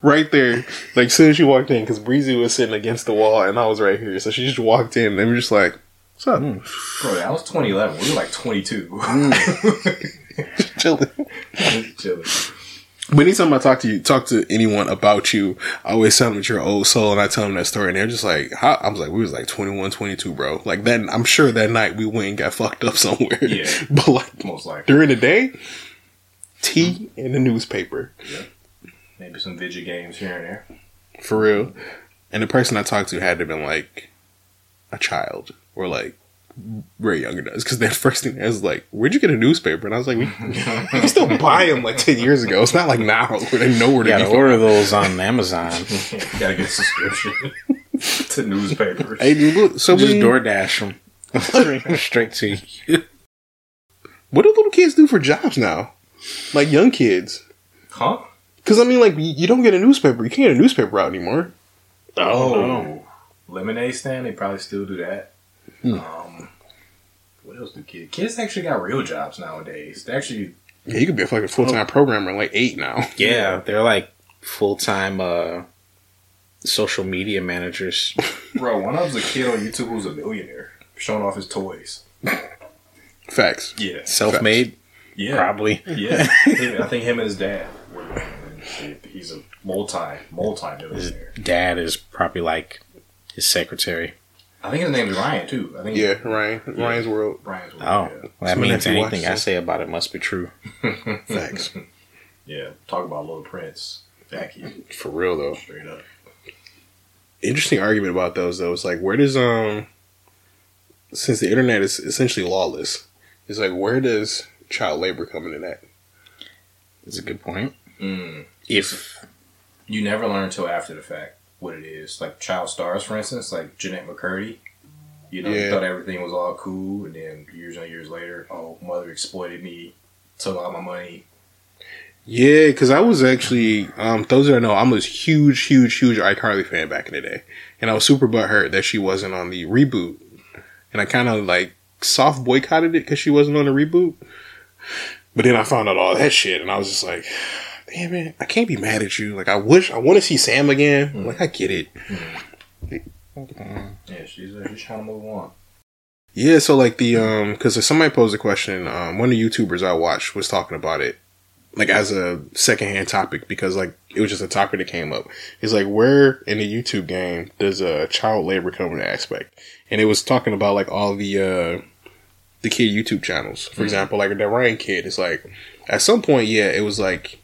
right there. Like as soon as she walked in, because Breezy was sitting against the wall and I was right here, so she just walked in and we were just like, "What's up?" Mm. Bro, that was 2011. We were like 22. Mm. *laughs* Chilling. *laughs* Chilling. But anytime I talk to you, talk to anyone about you, I always tell them that you're an old soul, and I tell them that story, and they're just like, How? I was like, we was like 21, 22, bro. Like that, I'm sure that night we went and got fucked up somewhere. Yeah. *laughs* but like Most likely. during the day, tea in the newspaper Maybe some video games here and there. for real. And the person I talked to had to have been like a child or like very younger than us, because that *laughs* first thing is like, "Where'd you get a newspaper?" And I was like, "We, we can still buy them like ten years ago. It's not like now where *laughs* they know where You to gotta order those on Amazon. *laughs* Gotta get a subscription to newspapers. Hey, look, so Just many- DoorDash them straight to you. What do little kids do for jobs now? Like young kids. Huh? Because, I mean, like, you you don't get a newspaper. You can't get a newspaper out anymore. Oh. oh. Lemonade stand, they probably still do that. Hmm. Um, what else do kids? Kids actually got real jobs nowadays. They actually, Yeah, you could be a fucking full time programmer in like eight now. *laughs* Yeah, they're like full time uh, social media managers. *laughs* bro, when I was a kid on YouTube, who was a millionaire showing off his toys. Facts. Yeah, Self made, yeah, probably. *laughs* yeah. I think him and his dad. were- He's a multi multi His millionaire. dad is probably like his secretary. I think his name is Ryan too. I think Yeah, Ryan. Ryan's World. Ryan's. World. Oh, yeah. well, that means anything watch I say about it must be true. *laughs* Facts. yeah. Talk about Little Prince. Vacuum For real, though. straight up. Interesting argument about those, though. It's like, where does, um, since the internet is essentially lawless, it's like, where does child labor come into that? That's a good point. Mm. If You never learn until after the fact what it is. Like child stars, for instance, like Jennette McCurdy. You know, Yeah. thought everything was all cool, and then years and years later, oh, mother exploited me, took all my money. Yeah, because I was actually, um, those that know, I'm a huge, huge, huge iCarly fan back in the day. And I was super butthurt that she wasn't on the reboot. And I kind of like soft boycotted it because she wasn't on the reboot. But then I found out all that shit and I was just like, damn it, I can't be mad at you. Like, I wish, I want to see Sam again. Like, I get it. Yeah, she's uh, she's trying to move on. Yeah, so like the um, because somebody posed a question. Um, one of the YouTubers I watched was talking about it, like as a secondhand topic because like it was just a topic that came up. It's like where in the YouTube game does a child labor come into aspect? And it was talking about like all the uh the kid YouTube channels. For example, like the Ryan kid. It's like at some point, yeah, it was like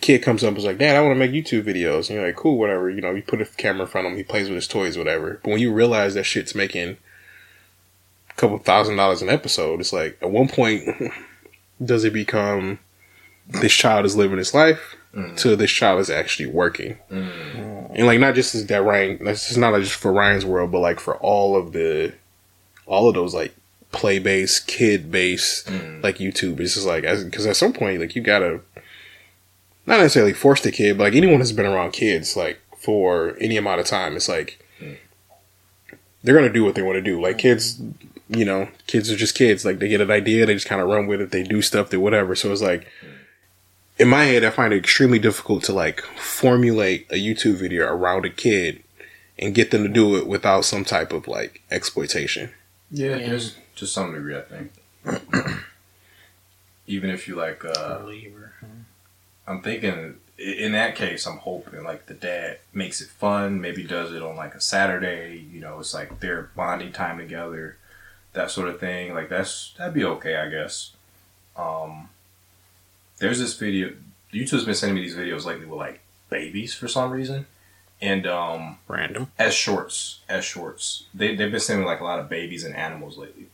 kid comes up and is like, Dad, I want to make YouTube videos. And you're like, cool, whatever. You know, you put a camera in front of him, he plays with his toys, whatever. But when you realize that shit's making a couple thousand dollars an episode, it's like at one point, *laughs* does it become this child is living his life mm. to this child is actually working. Mm. And like not just as that Ryan, that's just not just for Ryan's world, but like for all of the, all of those like play based, kid based, mm. like YouTube. It's just like because at some point like you gotta, not necessarily force the kid, but like anyone who's been around kids like for any amount of time, it's like they're gonna do what they want to do. Like kids, you know, kids are just kids. Like they get an idea, they just kind of run with it. They do stuff, they whatever. So it's like in my head, I find it extremely difficult to like formulate a YouTube video around a kid and get them to do it without some type of like exploitation. Yeah, Yeah. to some degree, I think. *clears throat* Even if you like, uh, I'm thinking in that case, I'm hoping like the dad makes it fun. Maybe does it on like a Saturday. You know, it's like their bonding time together, that sort of thing. Like that's that'd be okay, I guess. Um, there's this video. YouTube's been sending me these videos lately with like babies for some reason, and um, Random. as shorts, as shorts. They they've been sending like a lot of babies and animals lately.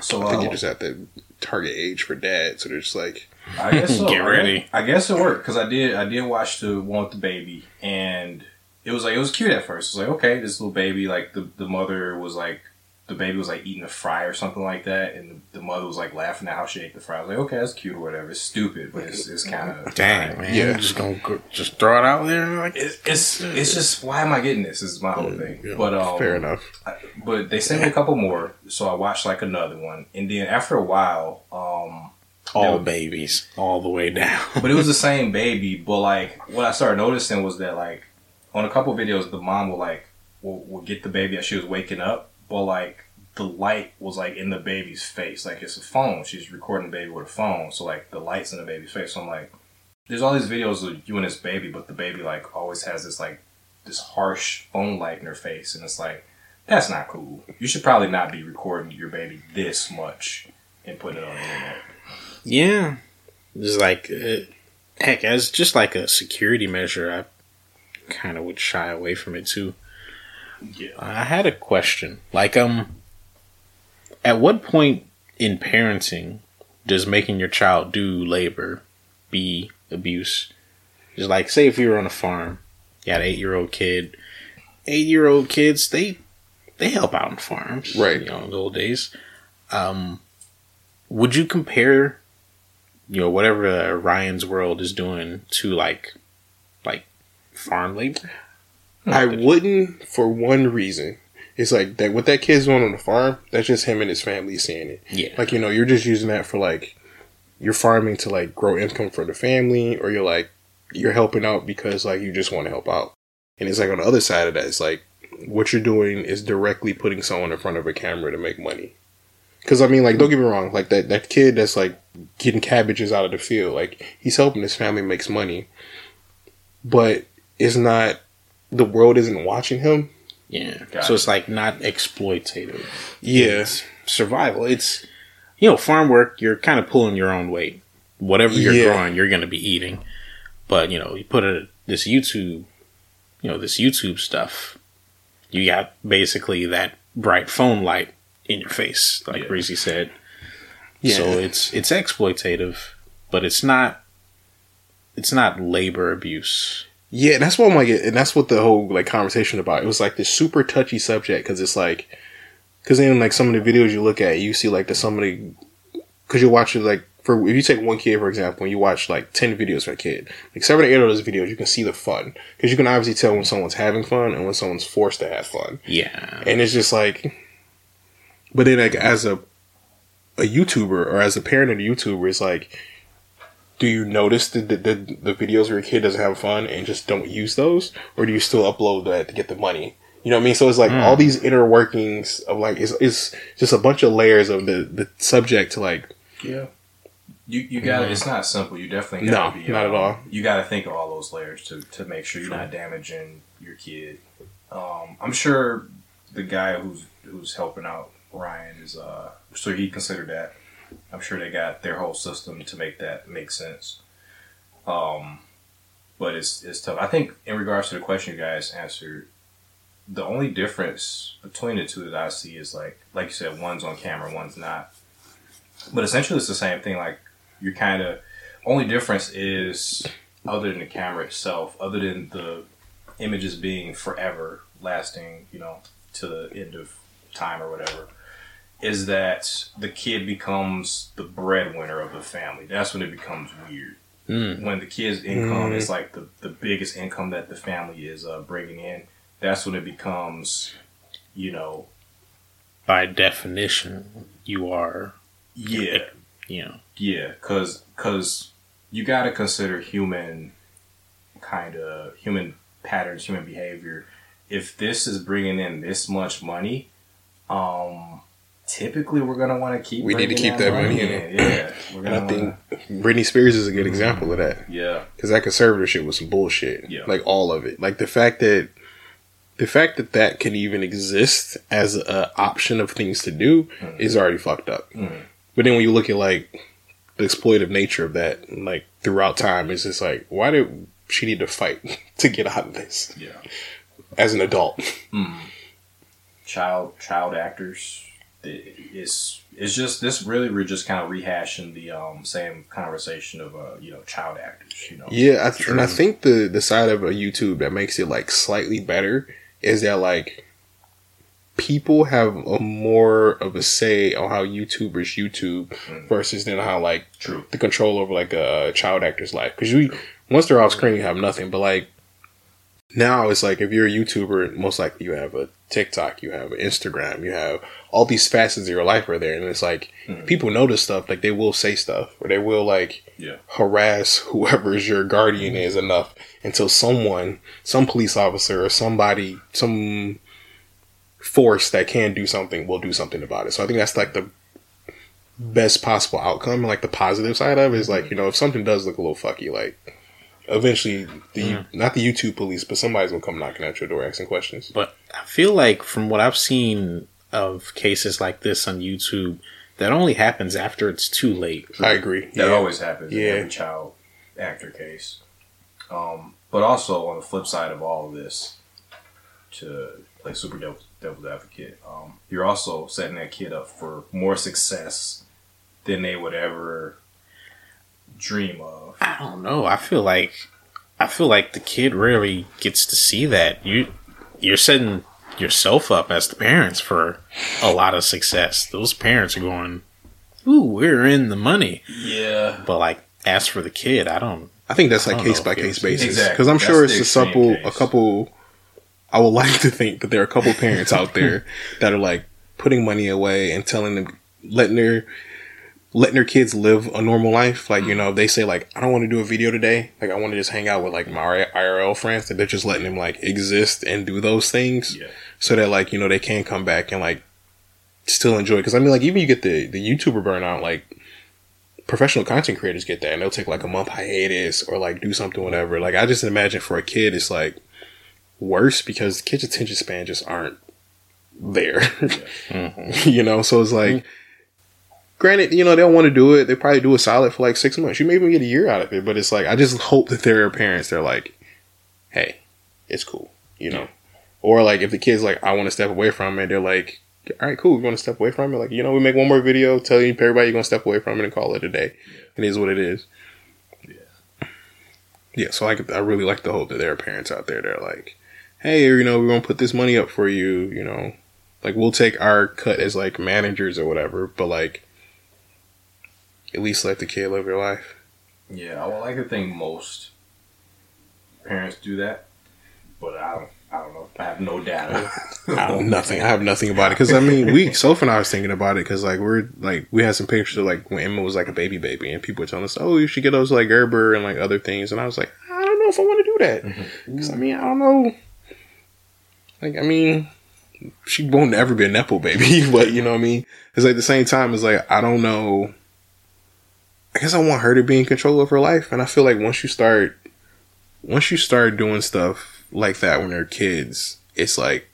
So I think uh, you just have to target age for dad, so they're just like, I guess so. *laughs* Get ready. guess- I guess it worked because I did. I did watch the one with the baby, and it was like it was cute at first. It was like okay, this little baby, like the the mother was like the baby was like eating a fry or something like that, and the, the mother was like laughing at how she ate the fry. I was like, okay, that's cute or whatever. It's stupid, but it's it's kind of *laughs* Dang, man. Yeah. Yeah. Just gonna go, just throw it out there. Like, It's, it's it's just why am I getting this? Is my whole thing. But um, fair enough. but they sent me a couple more, so I watched like another one, and then after a while, um, all Yeah. babies, all the way down. *laughs* but it was the same baby. But like, what I started noticing was that like on a couple videos, the mom will like will, will get the baby as she was waking up, but like the light was like in the baby's face, like it's a phone. She's recording the baby with a phone, so like the lights in the baby's face. So I'm like, there's all these videos of you and this baby, but the baby like always has this like this harsh phone light in her face, and it's like that's not cool. You should probably not be recording your baby this much and putting it on the internet. Yeah, it's like uh, heck, as just like a security measure, I kind of would shy away from it too. Yeah. I had a question, like um, at what point in parenting does making your child do labor be abuse? Just like say if you were on a farm, you had an eight year old kid, eight year old kids they they help out on farms, Right. You know, in the old days. Um, would you compare, you know, whatever uh, Ryan's World is doing to like, like farm labor? I wouldn't for one reason. It's like that what that kid's doing on the farm, that's just him and his family seeing it. Yeah, Like, you know, you're just using that for like you're farming to like grow income for the family or you're like you're helping out because like you just want to help out. And it's like on the other side of that, it's like what you're doing is directly putting someone in front of a camera to make money. Cause I mean, like, don't get me wrong, like that, that kid that's like getting cabbages out of the field, like he's helping his family makes money, but it's not, the world isn't watching him. yeah. Got so it. it's like not exploitative. Yeah. It's survival. It's you know farm work. You're kind of pulling your own weight. Whatever you're Yeah. growing, you're going to be eating. But you know, you put a, this YouTube, you know, this YouTube stuff. You got basically that bright phone light in your face, like Yeah. Breezy said. Yeah. So it's it's exploitative, but it's not. It's not labor abuse. Yeah, that's what I'm like, and that's what the whole like conversation about. It was like this super touchy subject because it's like, because in like some of the videos you look at, you see like the somebody, because you watch it like for if you take one kid for example, and you watch like ten videos for a kid, like seven or eight of those videos, you can see the fun because you can obviously tell when someone's having fun and when someone's forced to have fun, Yeah. and it's just like, but then like as a a YouTuber or as a parent of a YouTuber, it's like do you notice the, the, the, the videos where your kid doesn't have fun and just don't use those or do you still upload that to get the money you know what i mean so it's like all these inner workings of like it's, it's just a bunch of layers of the, the subject to like Yeah. You you got to It's not simple. You definitely No, got to be. not at all. You got to think of all those layers to to make sure you're not damaging your kid. Um, I'm sure the guy who's who's helping out Ryan is uh so he considered that. I'm sure they got their whole system to make that make sense. Um, but it's it's tough. I think in regards to the question you guys answered, the only difference between the two that I see is like like you said, one's on camera, one's not. But essentially, it's the same thing. Like you're kind of only difference is other than the camera itself, other than the images being forever lasting, you know, to the end of time or whatever, is that the kid becomes the breadwinner of the family. That's when it becomes weird. Mm. When the kid's income is like the, the biggest income that the family is uh, bringing in, that's when it becomes, you know, By definition, you are, yeah, you know, Yeah, cause cause you got to consider human kind of human patterns, human behavior. If this is bringing in this much money, um, typically we're gonna want to keep. We need to keep that money in. Yeah, we're gonna. I think wanna, Britney Spears is a good example of that. yeah, because that conservatorship was some bullshit. Yeah. like all of it. Like the fact that the fact that that can even exist as a option of things to do Mm. is already fucked up. Mm. But then when you look at like the exploitive nature of that, like throughout time, it's just like why did she need to fight *laughs* to get out of this yeah. as an adult? Mm. Child child actors. It- It's it's just this really we're just kind of rehashing the um same conversation of uh you know child actors. You know. Yeah, I, and I think the the side of a YouTube that makes it like slightly better is that like people have a more of a say on how YouTubers YouTube Mm. versus then how like True. the control over like a child actor's life because you once they're off screen you have nothing but like now it's like if you're a YouTuber most likely you have a TikTok you have an Instagram you have all these facets of your life are there and it's like Mhm. people notice stuff like they will say stuff or they will like Yeah. harass whoever's your guardian is enough until someone, some police officer or somebody, some force that can do something will do something about it. So I think that's like the best possible outcome. Like the positive side of it is like, you know, if something does look a little fucky, like eventually the not the YouTube police, but somebody's gonna come knocking at your door asking questions. But I feel like from what I've seen of cases like this on YouTube, that only happens after it's too late. I agree. That yeah. always happens Yeah. in every child actor case. Um, but also on the flip side of all of this, to play super devil, devil's advocate, um, you're also setting that kid up for more success than they would ever dream of. I don't know. I feel like I feel like the kid rarely gets to see that. You you're setting yourself up as the parents for a lot of success. Those parents are going, "Ooh, we're in the money." Yeah. But like as for the kid, I don't I think that's I like case by case it's- basis Exactly. because I'm That's sure the it's a extreme couple, a couple. I would *laughs* like to think that there are a couple parents out there *laughs* that are like putting money away and telling them, letting their letting their kids live a normal life. Like you mm. know, they say like, I don't want to do a video today. Like I want to just hang out with like my IRL friends. That they're just letting them like exist and do those things Yeah. so that like you know they can come back and like still enjoy. Because I mean, like even you get the the YouTuber burnout, like professional content creators get that, and they'll take like a month hiatus or like do something whatever. Like I just imagine for a kid, it's like worse because kids' attention span just aren't there. *laughs* Mm-hmm. you know, so it's like. Mm. Granted, you know they don't want to do it. They probably do a solid for like six months. You may even get a year out of it, but it's like I just hope that there are parents. They're like, "Hey, it's cool," you know. Or like if the kid's like, I want to step away from it, they're like, all right, cool, we want to step away from it. Like, you know, we make one more video, tell you everybody you're gonna step away from it and call it a day. It is what it is. Yeah. Yeah, so like I really like to hope that there are parents out there that are like, hey, you know, we're gonna put this money up for you, you know. Like we'll take our cut as like managers or whatever, but like at least let the kid live their life. Yeah, I would like to think most parents do that, but I don't. I don't know. I have no data. *laughs* I don't nothing. I have nothing about it because I mean, we *laughs* Soph and I was thinking about it because like we're like we had some pictures of like when Emma was like a baby baby and people were telling us, oh, you should get those like Gerber and like other things, and I was like, I don't know if I want to do that mm-hmm. because I mean, I don't know. Like I mean, she won't ever be a nepo baby, *laughs* but you know what I mean. It's like the same time, it's like I don't know. I guess I want her to be in control of her life, and I feel like once you start, once you start doing stuff like that when they're kids, it's like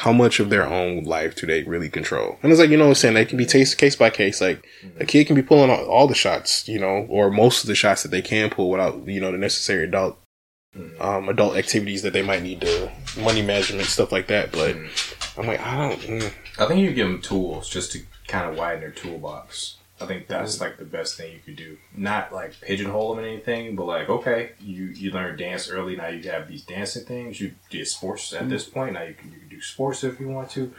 how much of their own life do they really control? And it's like, you know what I'm saying? They can be taste case by case. Like a kid can be pulling all, all the shots, you know, or most of the shots that they can pull without, you know, the necessary adult, um, adult activities that they might need to money management, stuff like that. But I'm like, I don't, mm. I think you give them tools just to kind of widen their toolbox. I think that's like the best thing you could do. Not like pigeonhole them in anything, but like okay, you you learned dance early. Now you have these dancing things. You did sports at this point. Now you can you can do sports if you want to.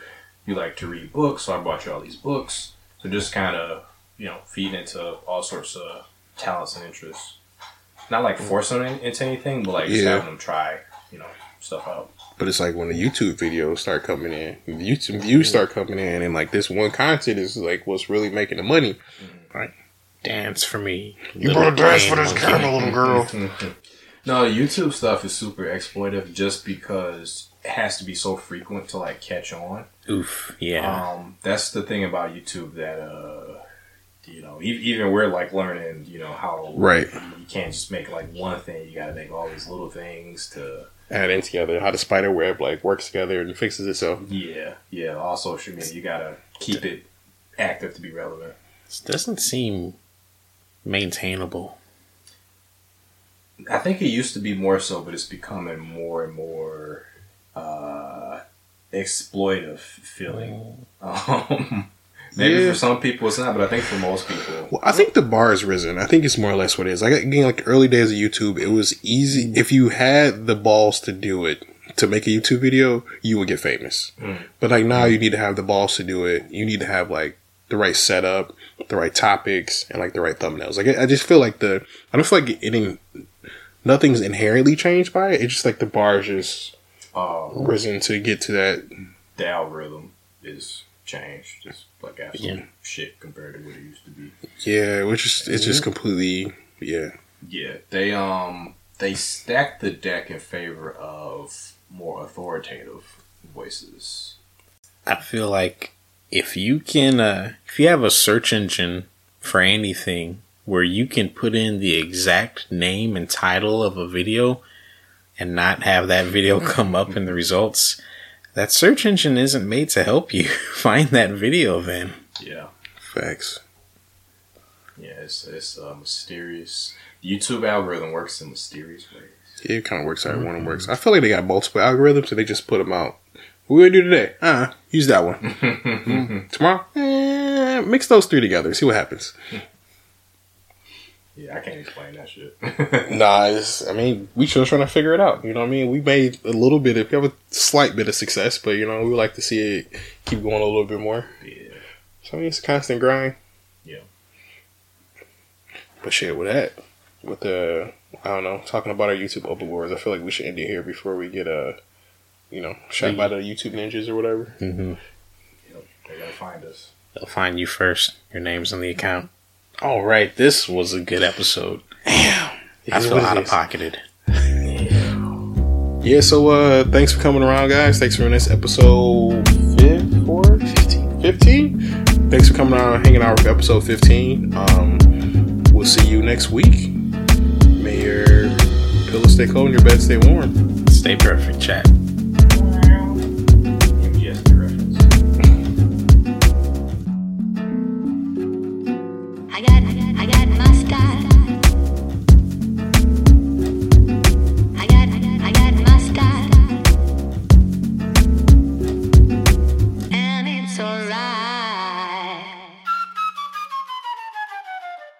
You like to read books, so I brought you all these books. So just kind of you know feed into all sorts of talents and interests. Not like forcing them into anything, but like just Yeah. having them try you know stuff out. But it's like when the YouTube videos start coming in, YouTube views start coming in, and like this one content is like what's really making the money. Right. Dance for me. You brought a dance for man this monkey. camera, little girl. *laughs* No, YouTube stuff is super exploitive just because it has to be so frequent to like catch on. Oof. Yeah. Um, that's the thing about YouTube that uh, you know, e- even we're like learning, you know, how Right. you can't just make like one thing. You got to make all these little things to Add in together how the spider web like works together and fixes itself. yeah, yeah. All social media, you got to keep it active to be relevant. this doesn't seem maintainable. I think it used to be more so, but it's becoming more and more uh, exploitive feeling. *laughs* Um, maybe Yeah. for some people it's not, but I think for most people, Well, I think the bar has risen. I think it's more or less what it is. Like again, like early days of YouTube, it was easy if you had the balls to do it to make a YouTube video, you would get famous. Mm. But like now, you need to have the balls to do it. You need to have like the right setup, the right topics, and like the right thumbnails. Like I I just feel like the I don't feel like any nothing's inherently changed by it. It's just like the bar is just uh, risen to get to that. the algorithm is changed. Just like absolute Yeah. shit compared to what it used to be. Yeah, which is it's just completely yeah. Yeah, they um they stacked the deck in favor of more authoritative voices. I feel like if you can, uh, if you have a search engine for anything where you can put in the exact name and title of a video and not have that *laughs* video come up in the results, that search engine isn't made to help you *laughs* find that video then. Yeah, Facts. yeah, it's it's uh, mysterious. YouTube algorithm works in mysterious ways. Yeah, it kind of works how one works. I feel like they got multiple algorithms, and they just put them out. What we gonna do today? Uh, use that one. *laughs* Mm. Tomorrow, eh, mix those three together. See what happens. *laughs* Yeah, I can't explain that shit. *laughs* Nah, it's, I mean, we just trying to figure it out. You know what I mean? We made a little bit of, we have a slight bit of success, but you know, we would like to see it keep going a little bit more. yeah, So I mean, it's a constant grind. Yeah. But shit, with that, with the, I don't know, talking about our YouTube open wars, I feel like we should end it here before we get uh, you know, shot by the YouTube ninjas or whatever. Mm-hmm. yep, they gotta find us. They'll find you first. Your name's on the account. All right, this was a good episode. Damn, I feel out of pocketed. Yeah, so uh thanks for coming around, guys. Thanks for this episode fifth, four, 15. 15? Thanks for coming around, hanging out with episode 15. Um, we'll see you next week. May your pillow stay cold and your bed stay warm. Stay perfect, chat.